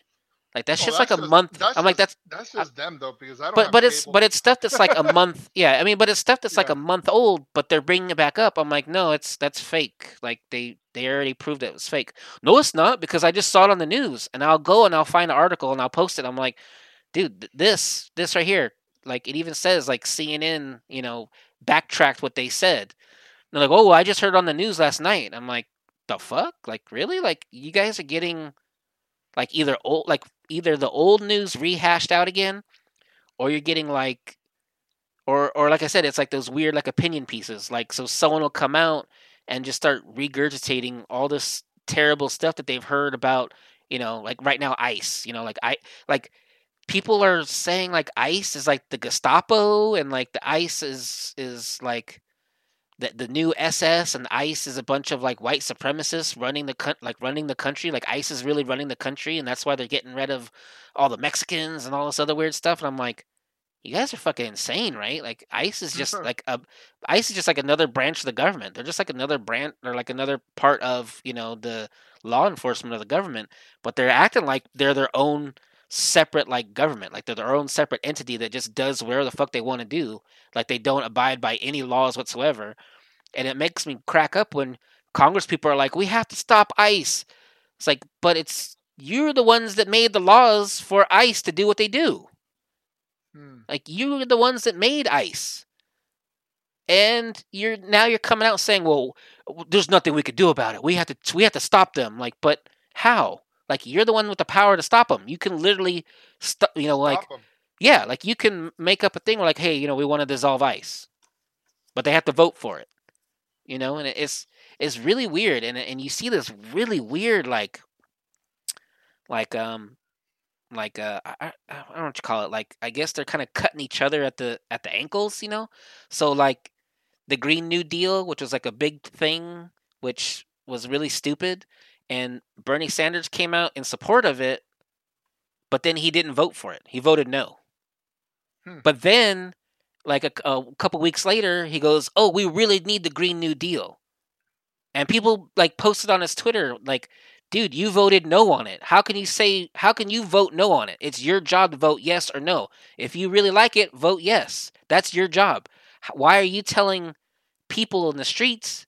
Like that Oh, shit's like a just- month. I'm like, just- that's That's just them though, because I don't. but but it's but it's stuff that's like a [laughs] month. Yeah, I mean, but it's stuff that's like a month old. But they're bringing it back up. I'm like, no, it's that's fake. Like they they already proved it was fake. No, it's not because I just saw it on the news, and I'll go and I'll find an article and I'll post it. I'm like, dude, th- this this right here, like it even says like CNN, you know, backtracked what they said. They're like, oh, I just heard on the news last night. I'm like, the fuck? Like really? Like you guys are getting like either old like either the old news rehashed out again or you're getting like or or like I said, it's like those weird like opinion pieces. Like so someone will come out and just start regurgitating all this terrible stuff that they've heard about, you know, like right now ICE, you know, like I like people are saying like ICE is like the Gestapo and like the ICE is is like the the new SS and ICE is a bunch of like white supremacists running the like running the country. Like ICE is really running the country, and that's why they're getting rid of all the Mexicans and all this other weird stuff. And I'm like, you guys are fucking insane, right? Like ICE is just [laughs] like a ICE is just like another branch of the government. They're just like another branch or like another part of you know the law enforcement of the government, but they're acting like they're their own separate like government like they're their own separate entity that just does whatever the fuck they want to do like they don't abide by any laws whatsoever. And it makes me crack up when congress people are like we have to stop ice. It's like but it's you're the ones that made the laws for ice to do what they do. Hmm. like you're the ones that made ice. And you're now you're coming out saying well there's nothing we could do about it. We have to we have to stop them. Like but how like you're the one with the power to stop them you can literally stop you know like yeah, like you can make up a thing where like, hey, you know, we want to dissolve ICE, but they have to vote for it, you know, and it's it's really weird, and and you see this really weird like, like um, like uh, I, I I don't know what you call it, like I guess they're kind of cutting each other at the at the ankles, you know, so like the Green New Deal, which was like a big thing, which was really stupid, and Bernie Sanders came out in support of it, but then he didn't vote for it. He voted no. Hmm. But then, like a, a couple weeks later, he goes, "Oh, we really need the Green New Deal," and people like posted on his Twitter, like, "Dude, you voted no on it. How can you say? How can you vote no on it? It's your job to vote yes or no. If you really like it, vote yes. That's your job. Why are you telling people in the streets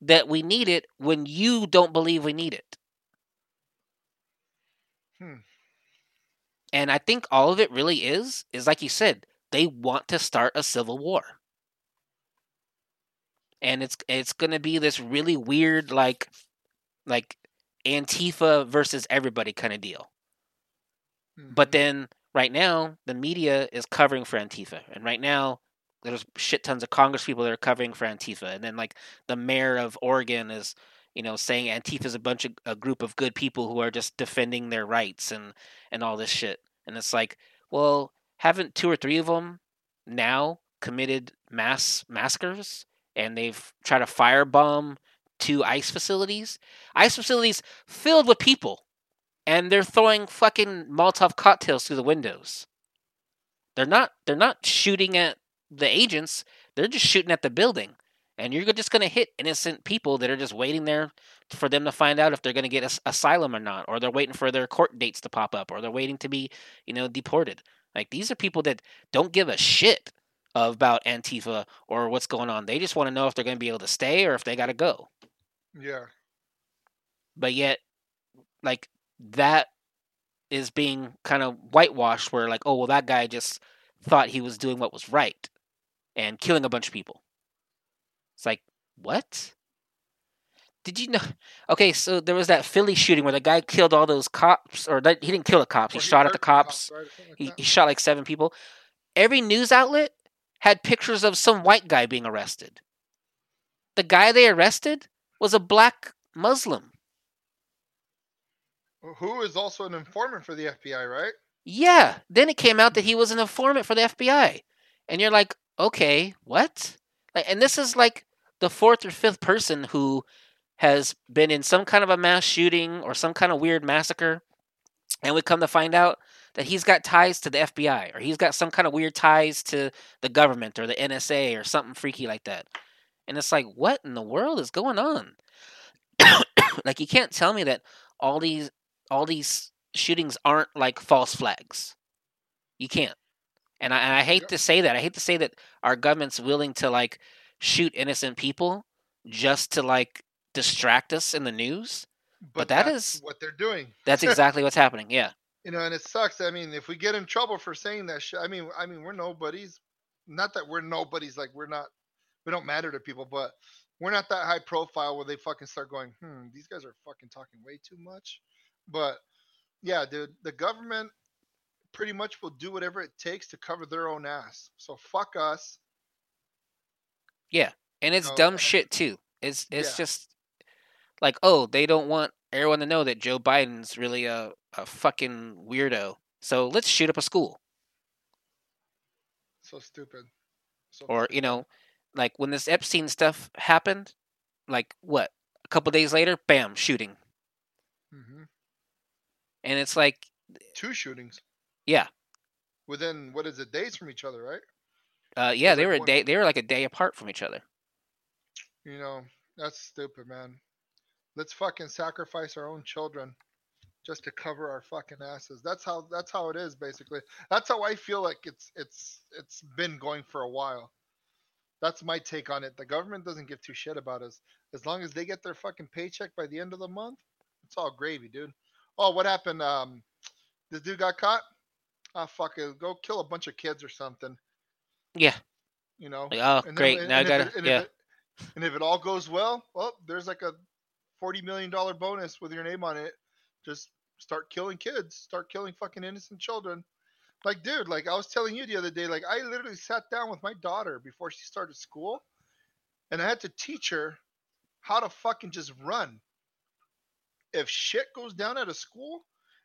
that we need it when you don't believe we need it?" Hmm. And I think all of it really is is like you said, they want to start a civil war. and it's it's gonna be this really weird like like Antifa versus everybody kind of deal. But Mhm. then right now the media is covering for Antifa, and right now there's shit tons of Congress people that are covering for Antifa, and then like the mayor of Oregon is you know saying Antifa is a bunch of a group of good people who are just defending their rights and and all this shit, and it's like, well, haven't two or three of them now committed mass massacres, and they've tried to firebomb two ICE facilities, ICE facilities filled with people and they're throwing fucking Molotov cocktails through the windows. They're not. They're not shooting at the agents. They're just shooting at the building, and you're just going to hit innocent people that are just waiting there for them to find out if they're going to get as- asylum or not, or they're waiting for their court dates to pop up, or they're waiting to be, you know, deported. Like these are people that don't give a shit about Antifa or what's going on. They just want to know if they're going to be able to stay or if they got to go. Yeah. but yet like that is being kind of whitewashed where like oh well that guy just thought he was doing what was right and killing a bunch of people it's like what did you know [laughs] okay so there was that philly shooting where the guy killed all those cops or that, he didn't kill the cops he Or shot at the hurt cops right, like he, he shot like seven people every news outlet had pictures of some white guy being arrested the guy they arrested was a black muslim Who is also an informant for the FBI, right? Yeah. Then it came out that he was an informant for the FBI. And you're like, okay, what? Like, and this is like the fourth or fifth person who has been in some kind of a mass shooting or some kind of weird massacre. And we come to find out that he's got ties to the FBI or he's got some kind of weird ties to the government or the NSA or something freaky like that. And it's like, what in the world is going on? [coughs] like you can't tell me that all these all these shootings aren't like false flags. You can't. And I, and I hate to say that. I hate to say that our government's willing to like shoot innocent people just to like distract us in the news. But that that's is- what they're doing. That's [laughs] exactly what's happening. Yeah. you know, and it sucks. I mean, if we get in trouble for saying that shit, I mean, I mean, we're nobodies. Not that we're nobodies, like we're not, we don't matter to people, but we're not that high profile where they fucking start going, hmm, these guys are fucking talking way too much. But yeah, dude, the government pretty much will do whatever it takes to cover their own ass. So fuck us. Yeah, and it's No, dumb uh, shit too. It's it's yeah. just like, oh, they don't want everyone to know that Joe Biden's really a, a fucking weirdo. So let's shoot up a school. So stupid. So Or, fucking you know, like when this Epstein stuff happened, like what? A couple days later, bam, shooting. Mm-hmm. And it's like, two shootings yeah. within what is it, days from each other, right? Uh, yeah, they like were a day they were like a day apart from each other. You know, that's stupid, man. Let's fucking sacrifice our own children just to cover our fucking asses. That's how that's how it is basically. That's how I feel like it's it's it's been going for a while. That's my take on it. The government doesn't give two shit about us. As long as they get their fucking paycheck by the end of the month, it's all gravy, dude. Oh, what happened? Um this dude got caught? Ah fuck it. Go kill a bunch of kids or something. Yeah. You know? Like, oh, And then- great. and- now I and if gotta it- yeah. If it, and if it all goes well, well, there's like a forty million dollar bonus with your name on it. Just start killing kids. Start killing fucking innocent children. Like, dude, like I was telling you the other day, like I literally sat down with my daughter before she started school, and I had to teach her how to fucking just run. If shit goes down at a school,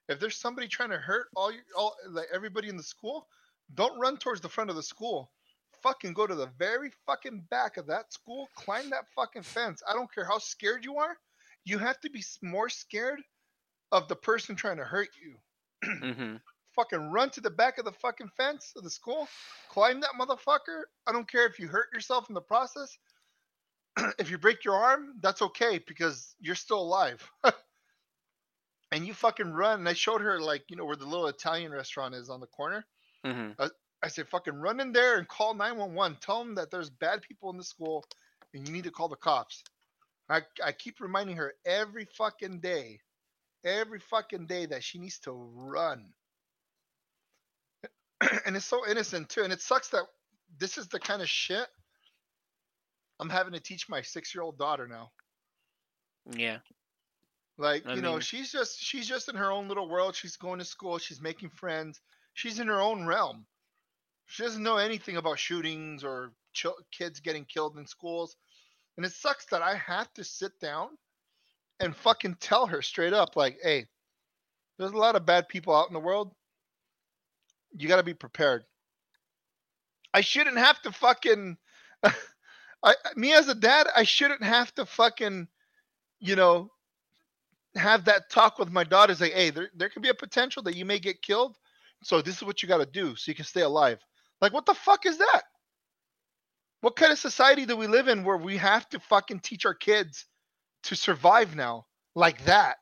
if there's somebody trying to hurt all you, all like everybody in the school, don't run towards the front of the school fucking go to the very fucking back of that school, climb that fucking fence. I don't care how scared you are. You have to be more scared of the person trying to hurt you. [clears throat] hmm Fucking run to the back of the fucking fence of the school, climb that motherfucker. I don't care if you hurt yourself in the process. [clears throat] if you break your arm, that's okay because you're still alive. [laughs] and you fucking run. And I showed her like, you know, where the little Italian restaurant is on the corner. hmm I said, fucking run in there and call 911. Tell them that there's bad people in the school and you need to call the cops. I, I keep reminding her every fucking day, every fucking day that she needs to run. [clears throat] and it's so innocent too. And it sucks that this is the kind of shit I'm having to teach my six year old daughter now. Yeah. Like, I you know, mean- she's just she's just in her own little world. She's going to school, she's making friends. She's in her own realm. She doesn't know anything about shootings or ch- kids getting killed in schools. And it sucks that I have to sit down and fucking tell her straight up like, "Hey, there's a lot of bad people out in the world. You got to be prepared." I shouldn't have to fucking [laughs] I me as a dad, I shouldn't have to fucking you know have that talk with my daughters like, hey, there, there could be a potential that you may get killed. So this is what you got to do so you can stay alive. Like, what the fuck is that? What kind of society do we live in where we have to fucking teach our kids to survive now like that?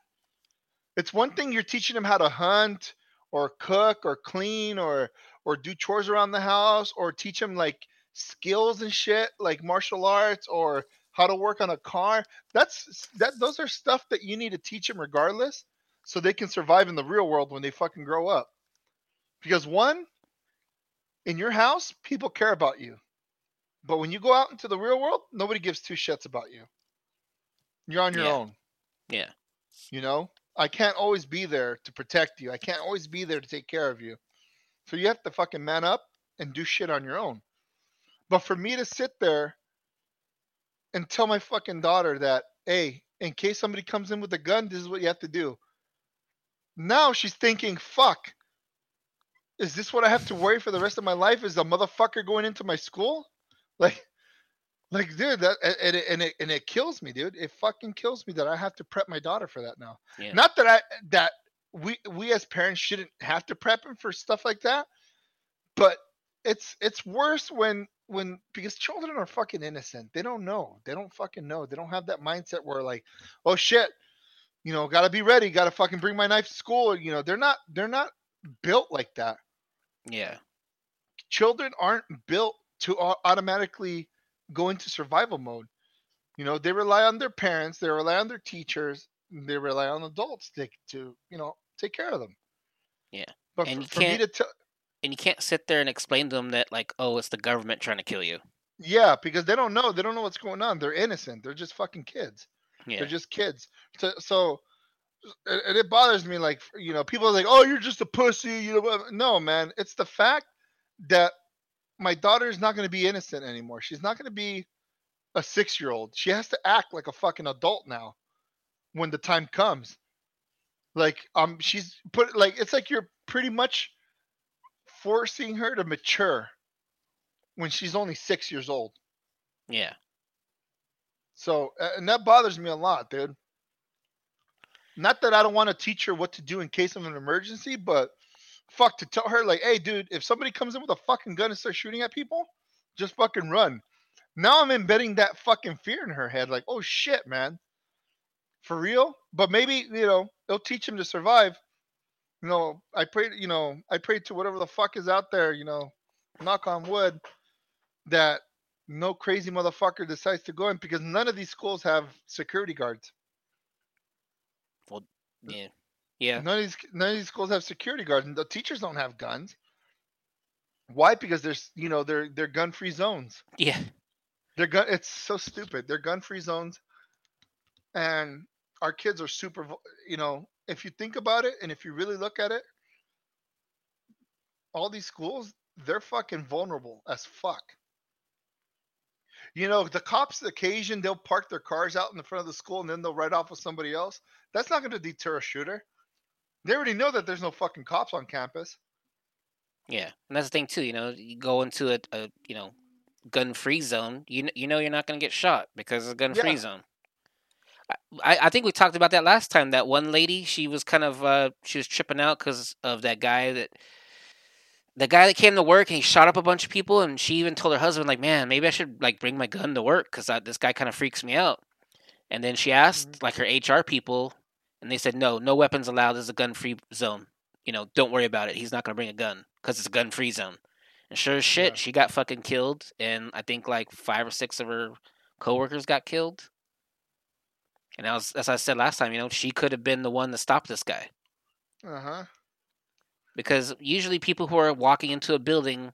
It's one thing you're teaching them how to hunt or cook or clean or or do chores around the house or teach them like skills and shit like martial arts or how to work on a car that's that those are stuff that you need to teach them regardless so they can survive in the real world when they fucking grow up. Because one in your house people care about you. But when you go out into the real world nobody gives two shits about you. You're on your Yeah. own. Yeah. you know? I can't always be there to protect you. I can't always be there to take care of you. So you have to fucking man up and do shit on your own. But for me to sit there and tell my fucking daughter that, hey, in case somebody comes in with a gun, this is what you have to do. Now she's thinking, fuck, is this what I have to worry for the rest of my life? Is a motherfucker going into my school? [laughs] Like, like, dude, that and it, and it and it kills me, dude. It fucking kills me that I have to prep my daughter for that now. Yeah. Not that I that we we as parents shouldn't have to prep him for stuff like that, but it's it's worse when when because children are fucking innocent. They don't know. They don't fucking know. They don't have that mindset where like, oh shit, you know, gotta be ready. Gotta fucking bring my knife to school. You know, they're not they're not built like that. Yeah. Children aren't built to automatically go into survival mode. You know, they rely on their parents. They rely on their teachers. They rely on adults to to you know take care of them. Yeah. But And for, for me to tell. And you can't sit there and explain to them that like, oh, it's the government trying to kill you. Yeah, because they don't know. They don't know what's going on. They're innocent. They're just fucking kids. Yeah. They're just kids. So, so and it bothers me. Like you know, people are like, "Oh, you're just a pussy." You know, no, man. It's the fact that my daughter is not going to be innocent anymore. She's not going to be a six year old. She has to act like a fucking adult now when the time comes. Like um, she's put like it's like you're pretty much forcing her to mature when she's only six years old. Yeah. So, and that bothers me a lot, dude. Not that I don't want to teach her what to do in case of an emergency, but fuck to tell her like, hey, dude, if somebody comes in with a fucking gun and starts shooting at people, just fucking run. Now I'm embedding that fucking fear in her head, like, oh shit, man, for real. But maybe you know it'll teach him to survive. You know, I pray. You know, I pray to whatever the fuck is out there. You know, knock on wood, that no crazy motherfucker decides to go in because none of these schools have security guards. Well, yeah. Yeah. None of these none of these schools have security guards, and the teachers don't have guns. Why? Because there's you know they're they're gun free zones. Yeah. They're gun. It's so stupid. They're gun free zones, and our kids are super. You know, if you think about it, and if you really look at it, all these schools they're fucking vulnerable as fuck. You know, the cops occasion they'll park their cars out in the front of the school and then they'll ride off with somebody else. That's not going to deter a shooter. They already know that there's no fucking cops on campus. Yeah. And that's the thing too. You know, you go into a, a you know gun-free zone. You you know you're not going to get shot because it's a gun-free Yeah. zone. I- I, think we talked about that last time. That one lady, she was kind of uh, she was tripping out because of that guy that the guy that came to work and he shot up a bunch of people, and she even told her husband like, "Man, maybe I should like bring my gun to work because this guy kind of freaks me out." And then she asked like her HR people, and they said, "No, no weapons allowed. This is a gun-free zone. You know, don't worry about it. He's not going to bring a gun because it's a gun-free zone." And sure as shit, Yeah. she got fucking killed, and I think like five or six of her coworkers got killed. And that was, as I said last time, you know, she could have been the one to stop this guy Uh huh. because usually people who are walking into a building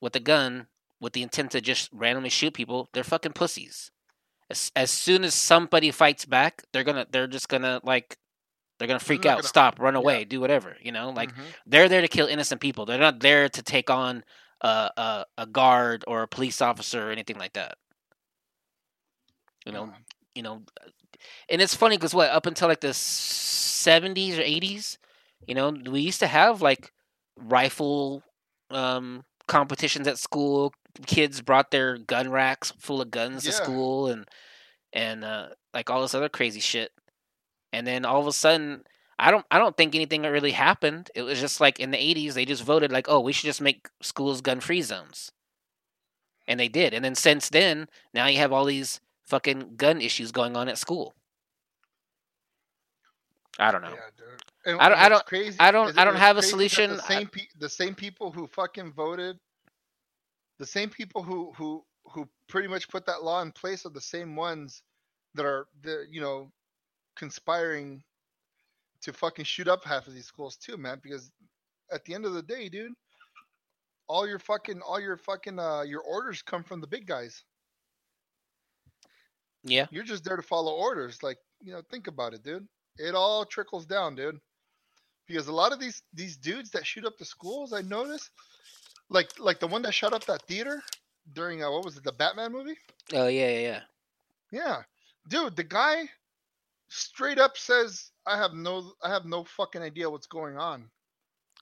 with a gun, with the intent to just randomly shoot people, they're fucking pussies. As, as soon as somebody fights back, they're gonna they're just gonna like they're gonna freak out, gonna- stop, run yeah. away, do whatever. You know, like Mhm. they're there to kill innocent people. They're not there to take on a a, a guard or a police officer or anything like that. You know, Yeah. you know, and it's funny because what up until like the seventies or eighties, you know, we used to have like rifle um competitions at school. Kids brought their gun racks full of guns to school and and uh, like all this other crazy shit. And then all of a sudden, I don't I don't think anything really happened. It was just like in the eighties, they just voted like, oh, we should just make schools gun free zones, and they did. And then since then, now you have all these fucking gun issues going on at school. I don't know. Yeah. I don't- I don't- Crazy I don't- I don't have a solution. The same, pe- the same people who fucking voted, the same people who who who pretty much put that law in place are the same ones that are the you know conspiring to fucking shoot up half of these schools too, man. Because at the end of the day, dude, all your fucking all your fucking uh your orders come from the big guys. Yeah, You're just there to follow orders. Like, you know, think about it, dude. It all trickles down, dude. Because a lot of these these dudes that shoot up the schools, I notice, like like the one that shot up that theater during uh, what was it, the Batman movie? oh yeah, yeah, yeah. Yeah, dude, the guy straight up says, "I have no, I have no fucking idea what's going on."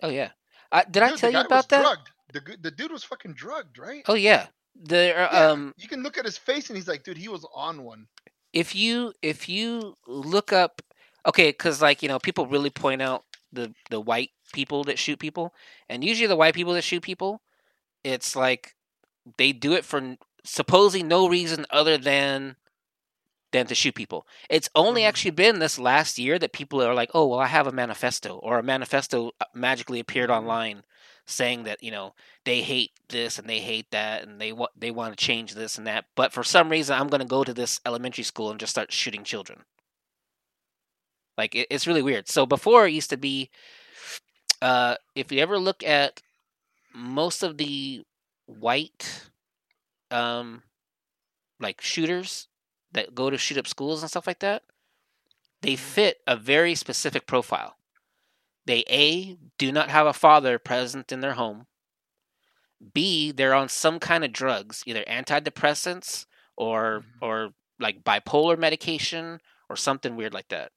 Oh yeah. Uh, did I Dude, the tell you about that? Drugged. The the dude was fucking drugged, right? Oh yeah. The uh, Yeah, um you can look at his face and he's like, dude, he was on one. if you if you look up okay because like you know people really point out the the white people that shoot people and usually the white people that shoot people it's like they do it for supposedly no reason other than than to shoot people it's only Mhm. actually been this last year that people are like oh well i have a manifesto or a manifesto uh, magically appeared Mhm. online saying that you know they hate this and they hate that and they want they want to change this and that but for some reason i'm going to go to this elementary school and just start shooting children. Like it, it's really weird. So before it used to be uh if you ever look at most of the white um like shooters that go to shoot up schools and stuff like that they fit a very specific profile they a do not have a father present in their home b they're on some kind of drugs either antidepressants or Mhm. or like bipolar medication or something weird like that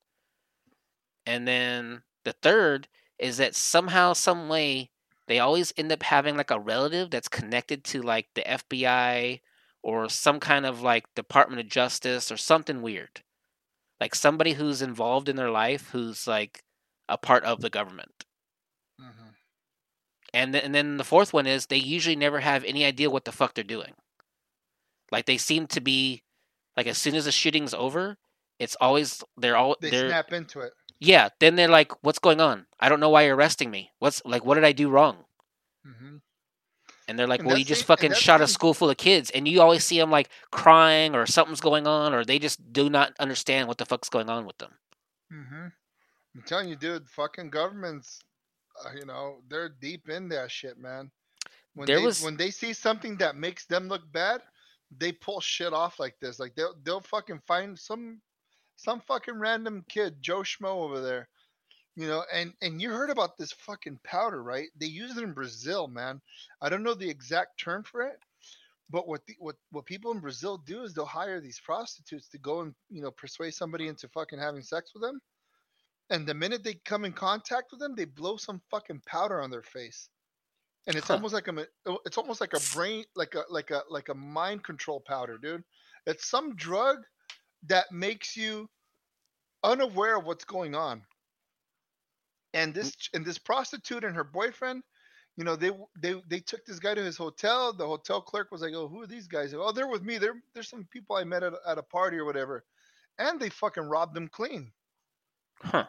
and then the third is that somehow some way they always end up having like a relative that's connected to like the FBI or some kind of like Department of Justice or something weird. Like somebody who's involved in their life who's like a part of the government. hmm And then, and then the fourth one is they usually never have any idea what the fuck they're doing. Like they seem to be like as soon as the shooting's over, it's always they're all They they're snap into it. yeah, then they're like what's going on? I don't know why you're arresting me. What's like what did I do wrong? hmm And they're like, And well, you just and fucking shot a school full of kids, and you always see them like crying or something's going on, or they just do not understand what the fuck's going on with them. hmm I'm telling you, dude, fucking governments, uh, you know, they're deep in that shit, man. When There they was- when they see something that makes them look bad, they pull shit off like this. Like they'll they'll fucking find some some fucking random kid, Joe Schmo over there. You know, and and you heard about this fucking powder, right? They use it in Brazil, man. I don't know the exact term for it, but what the, what what people in Brazil do is they'll hire these prostitutes to go and you know persuade somebody into fucking having sex with them, and the minute they come in contact with them, they blow some fucking powder on their face, and it's Huh. almost like a oh, it's almost like a brain like a like a like a mind control powder, dude. It's some drug that makes you unaware of what's going on. And this mm. and this prostitute and her boyfriend, you know, they they they took this guy to his hotel. The hotel clerk was like, "Oh, who are these guys?" Oh, they're with me. They're there's some people I met at, at a party or whatever, and they fucking robbed them clean. Huh.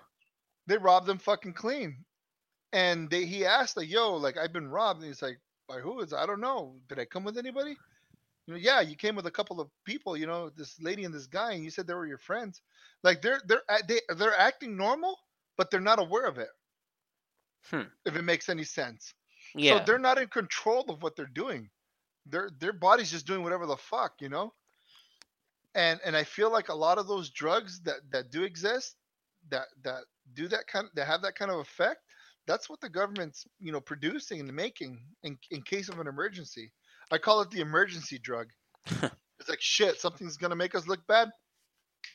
They robbed them fucking clean. And they he asked like, "Yo, like I've been robbed." And he's like, "By who is? I don't know. Did I come with anybody?" You know, yeah, you came with a couple of people. You know, this lady and this guy, and you said they were your friends. Like they're they're they they're acting normal, but they're not aware of it. Hmm. If it makes any sense. Yeah. So they're not in control of what they're doing. Their their body's just doing whatever the fuck, you know. And and I feel like a lot of those drugs that that do exist, that that do that kind that have that kind of effect, that's what the government's you know producing and making in in case of an emergency. I call it the emergency drug. [laughs] it's like shit. Something's gonna make us look bad.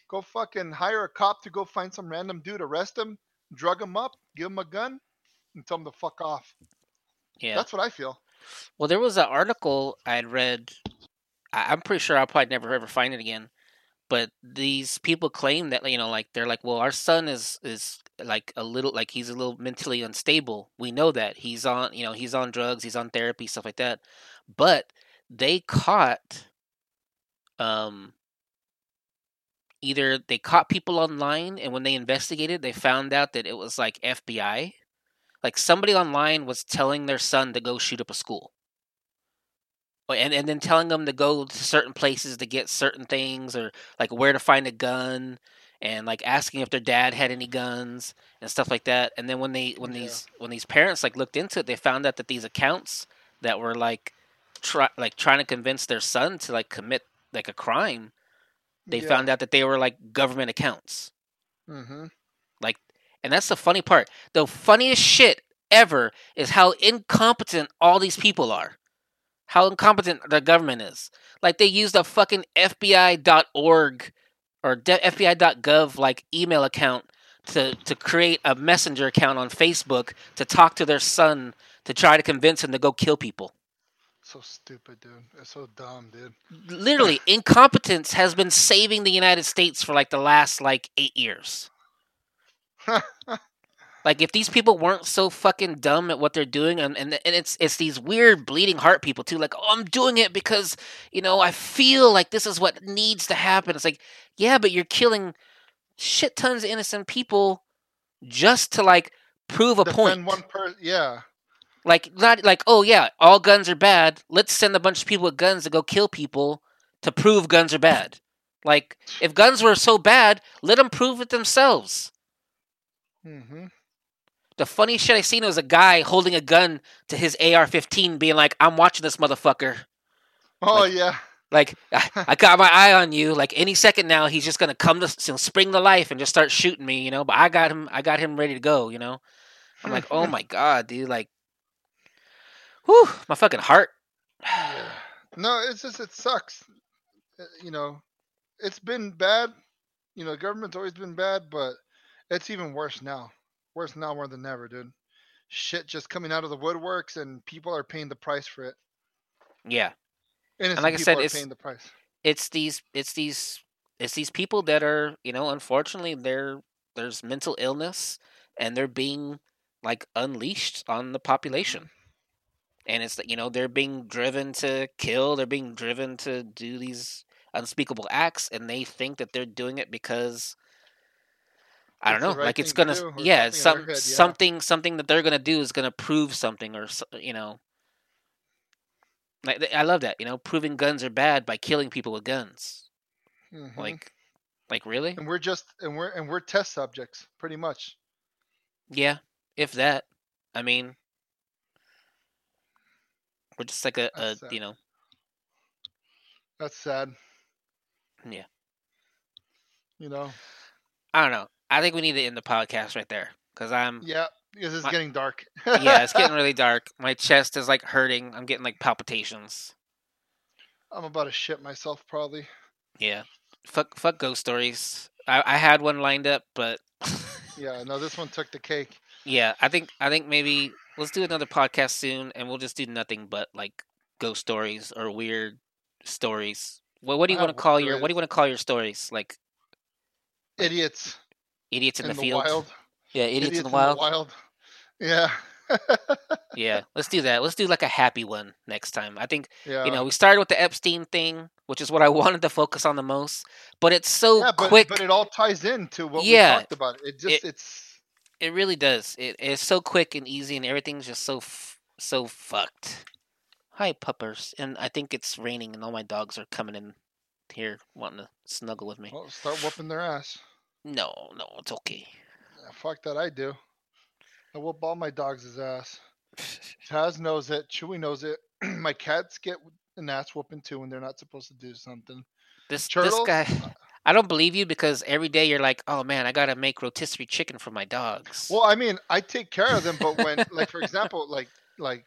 Go fucking hire a cop to go find some random dude, arrest him, drug him up, give him a gun, and tell him to fuck off. Yeah. That's what I feel. Well, there was an article I had read. I'm pretty sure I'll probably never ever find it again. But these people claim that you know, like they're like, well, our son is is like a little like he's a little mentally unstable. We know that he's on you know he's on drugs, he's on therapy, stuff like that. But they caught, um, either they caught people online, and when they investigated, they found out that it was like FBI. Like somebody online was telling their son to go shoot up a school. And and then telling them to go to certain places to get certain things or like where to find a gun and like asking if their dad had any guns and stuff like that. And then when they when Yeah. these when these parents like looked into it, they found out that these accounts that were like try like trying to convince their son to like commit like a crime, they found out that they were like government accounts. Mm-hmm. Like, and that's the funny part. The funniest shit ever is how incompetent all these people are. How incompetent the government is. Like, they used a fucking FBI.org or FBI.gov like email account to to create a messenger account on Facebook to talk to their son to try to convince him to go kill people. So stupid, dude. It's so dumb, dude. Literally, [clears throat] incompetence has been saving the United States for like the last like eight years. [laughs] Like if these people weren't so fucking dumb at what they're doing, and, and and it's it's these weird bleeding heart people too. Like, oh, I'm doing it because you know I feel like this is what needs to happen. It's like, yeah, but you're killing shit tons of innocent people just to like prove a point. One per yeah. Like not like oh yeah, all guns are bad. Let's send a bunch of people with guns to go kill people to prove guns are bad. Like if guns were so bad, let them prove it themselves. Mm-hmm. The funniest shit I seen was a guy holding a gun to his AR-15, being like, "I'm watching this motherfucker. Oh Like- yeah. Like I, I got my eye on you. Like any second now, he's just gonna come to you know, spring the life and just start shooting me. You know, but I got him. I got him ready to go. You know, I'm like, oh my [laughs] god, dude. Like, whew, my fucking heart. [sighs] No, it's just it sucks. Uh, You know, it's been bad. You know, government's always been bad, but it's even worse now. Worse now more than ever, dude. Shit just coming out of the woodworks, and people are paying the price for it. Yeah, Innocent like I said, it's- paying the price. it's these it's these it's these people that are you know unfortunately they're there's mental illness and they're being like unleashed on the population and it's that you know they're being driven to kill they're being driven to do these unspeakable acts and they think that they're doing it because I don't know, right like it's gonna, to yeah, something some head, yeah. something, something that they're gonna do is gonna prove something, or you know, like I love that, you know, proving guns are bad by killing people with guns. Mhm. Like, like really? and we're just and we're and we're test subjects, pretty much. Yeah, if that. I mean, we're just like a, a you know, That's sad. Yeah. You know. I don't know. I think we need to end the podcast right there because I'm Yeah, because it's My- getting dark. [laughs] yeah, it's getting really dark. My chest is like hurting. I'm getting like palpitations. I'm about to shit myself, probably. Yeah, fuck, fuck ghost stories. I, I had one lined up, but [laughs] Yeah, no, this one took the cake. yeah, I think I think maybe let's do another podcast soon, and we'll just do nothing but like ghost stories or weird stories. Well, what do you I want to call your What do you want to call your stories? Like Idiots idiots in, in the, the, field. wild. Yeah, idiots, in the wild. wild. Yeah. [laughs] Yeah, let's do that. Let's do like a happy one next time. I think yeah. you know we started with the Epstein thing, which is what I [laughs] wanted to focus on the most. But it's so yeah, but, quick. but it all ties into what Yeah, we talked about. It just it- it's It really does. It, it's so quick and easy, and everything's just so f- so fucked. Hi, puppers, and I think it's raining, and all my dogs are coming in here wanting to snuggle with me. well, start whooping their ass. No, no, it's okay. Yeah, fuck that, I do. I whoop all my dogs' ass. [laughs] Taz knows it. Chewy knows it. [clears throat] my cats get an ass whooping too when they're not supposed to do something. This Turtles? this guy, I don't believe you because every day you're like, oh man, I gotta make rotisserie chicken for my dogs. Well, I mean, I take care of them, but when, like, for example, [laughs] like, like,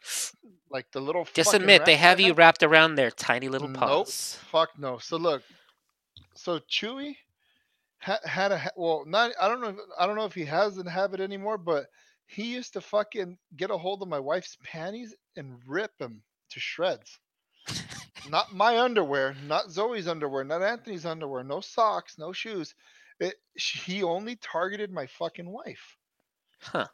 like the little. Just admit they have you wrapped around their tiny little Nope. paws. Fuck no. So look, so Chewy ha- had a well, not I don't know. If, I don't know if he has the habit anymore, but he used to fucking get a hold of my wife's [laughs] panties and rip them to shreds. not my underwear, not Zoe's underwear, not Anthony's underwear, no socks, no shoes. It, he only targeted my fucking wife. Huh.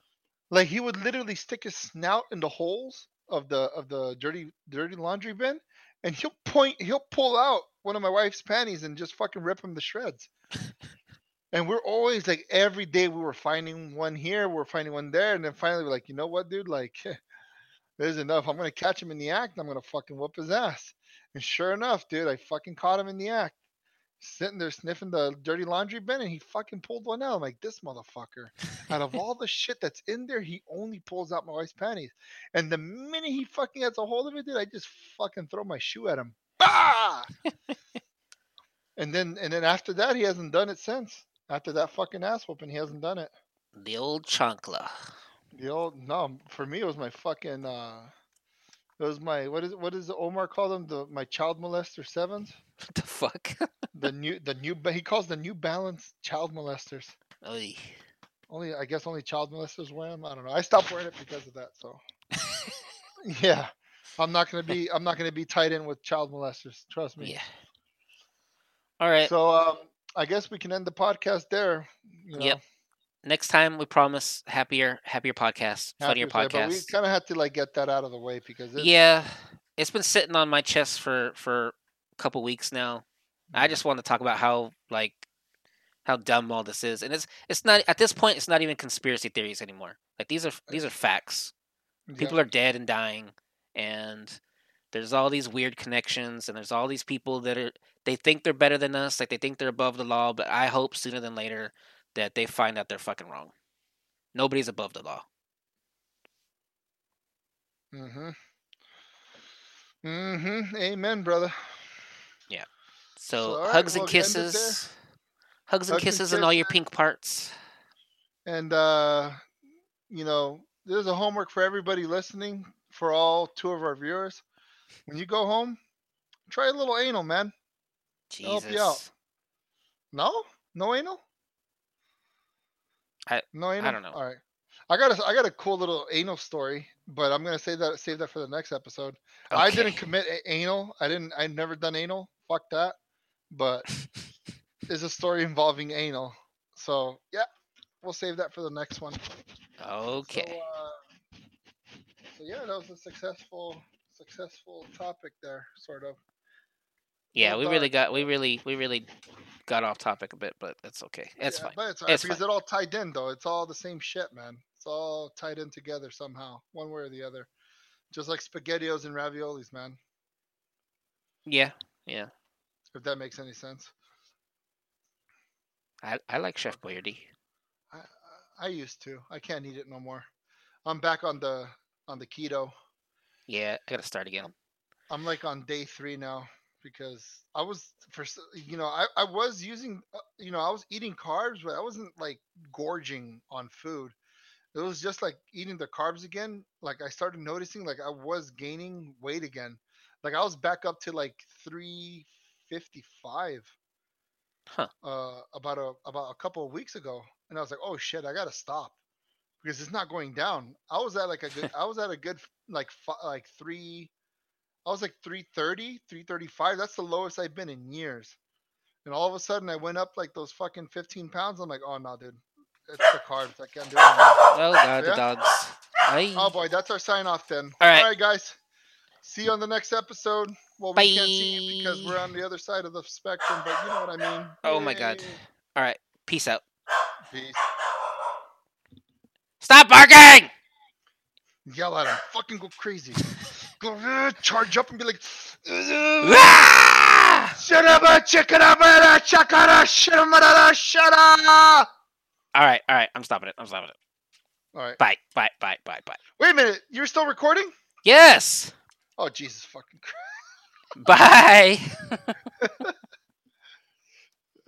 Like he would literally stick his snout in the holes of the of the dirty dirty laundry bin, and he'll point he'll pull out one of my wife's panties and just fucking rip them to shreds. [laughs] and we're always like every day we were finding one here, we're finding one there, and then finally we're like, you know what, dude, like [laughs] there's enough. I'm gonna catch him in the act. I'm gonna fucking whoop his ass. And sure enough, dude, I fucking caught him in the act. Sitting there sniffing the dirty laundry bin, and he fucking pulled one out. I'm like, this motherfucker. Out of all the shit that's in there, he only pulls out my wife's panties. And the minute he fucking gets a hold of it, dude, I just fucking throw my shoe at him. Bah! [laughs] and then and then after that, he hasn't done it since. After that fucking ass whooping, he hasn't done it. The old chancla. The old no, for me it was my fucking uh it was my what is what does Omar call them? The my child molester sevens? What the fuck? [laughs] The new the new he calls the new balance child molesters. Oy. Only I guess only child molesters wear them. I don't know. I stopped wearing it because of that. So [laughs] yeah, I'm not gonna be I'm not gonna be tied in with child molesters. Trust me. yeah. All right. So um, I guess we can end the podcast there. You know, Yep. Next time, we promise happier, happier podcast, funnier happier side, But we kind of had to like get that out of the way because it's, Yeah, it's been sitting on my chest for for a couple weeks now. I just want to talk about how like how dumb all this is, and it's it's not at this point. It's not even conspiracy theories anymore. Like these are these are facts. yeah. People are dead and dying, and there's all these weird connections, and there's all these people that are they think they're better than us, like they think they're above the law. But I hope sooner than later that they find out they're fucking wrong. Nobody's above the law. Mm-hmm. Mm-hmm. Amen, brother. So, So, all right, hugs and we'll end it there. kisses, hugs and Hugs and kisses, and all your pink parts. And uh, you know, there's a homework for everybody listening, for all two of our viewers. When you go home, try a little anal, man. Help you out. No? No anal? I- no anal? I don't know. All right. I got a I got a cool little anal story, but I'm gonna save that save that for the next episode. I didn't commit a- anal. I didn't. I never done anal. Fuck that. But [laughs] it's a story involving anal. So yeah, we'll save that for the next one. Okay. So, uh, so yeah, that was a successful successful topic there, sort of. Yeah, well we really got we really we really got off topic a bit, but that's okay. It's Yeah, fine. But it's all right It's because fine. it all tied in though. It's all the same shit, man. It's all tied in together somehow, one way or the other. Just like spaghettios and raviolis, man. Yeah, yeah. If that makes any sense. I I like Chef Boyardee. I I used to. I can't eat it no more. I'm back on the on the keto. Yeah, I gotta start again. I'm like on day three now because I was for you know I I was using uh, you know I was eating carbs but I wasn't like gorging on food. It was just like eating the carbs again. Like I started noticing like I was gaining weight again. Like I was back up to like 355 Huh. uh about a about a couple of weeks ago and I was like oh shit I got to stop because it's not going down. I was at like a good [laughs] I was at a good like like 3 I was like 330, 335. That's the lowest I've been in years. And all of a sudden, I went up like those fucking 15 pounds. I'm like, oh no, dude, it's the carbs. I can't do it anymore. Oh god, the dogs. Aye. Oh boy, that's our sign off then. All right. all right, guys. See you on the next episode. Well, we can't see you because we're on the other side of the spectrum, but you know what I mean. Oh my God. All right. Peace out. Peace. Stop barking! Yell at him. Fucking go crazy. Go charge up and be like, shut up, uh, shut up, shut up. All right, all right. I'm stopping it. I'm stopping it. All right. Bye, bye, bye, bye, bye. Wait a minute. You're still recording? Yes. Oh Jesus fucking Christ! Bye. [laughs]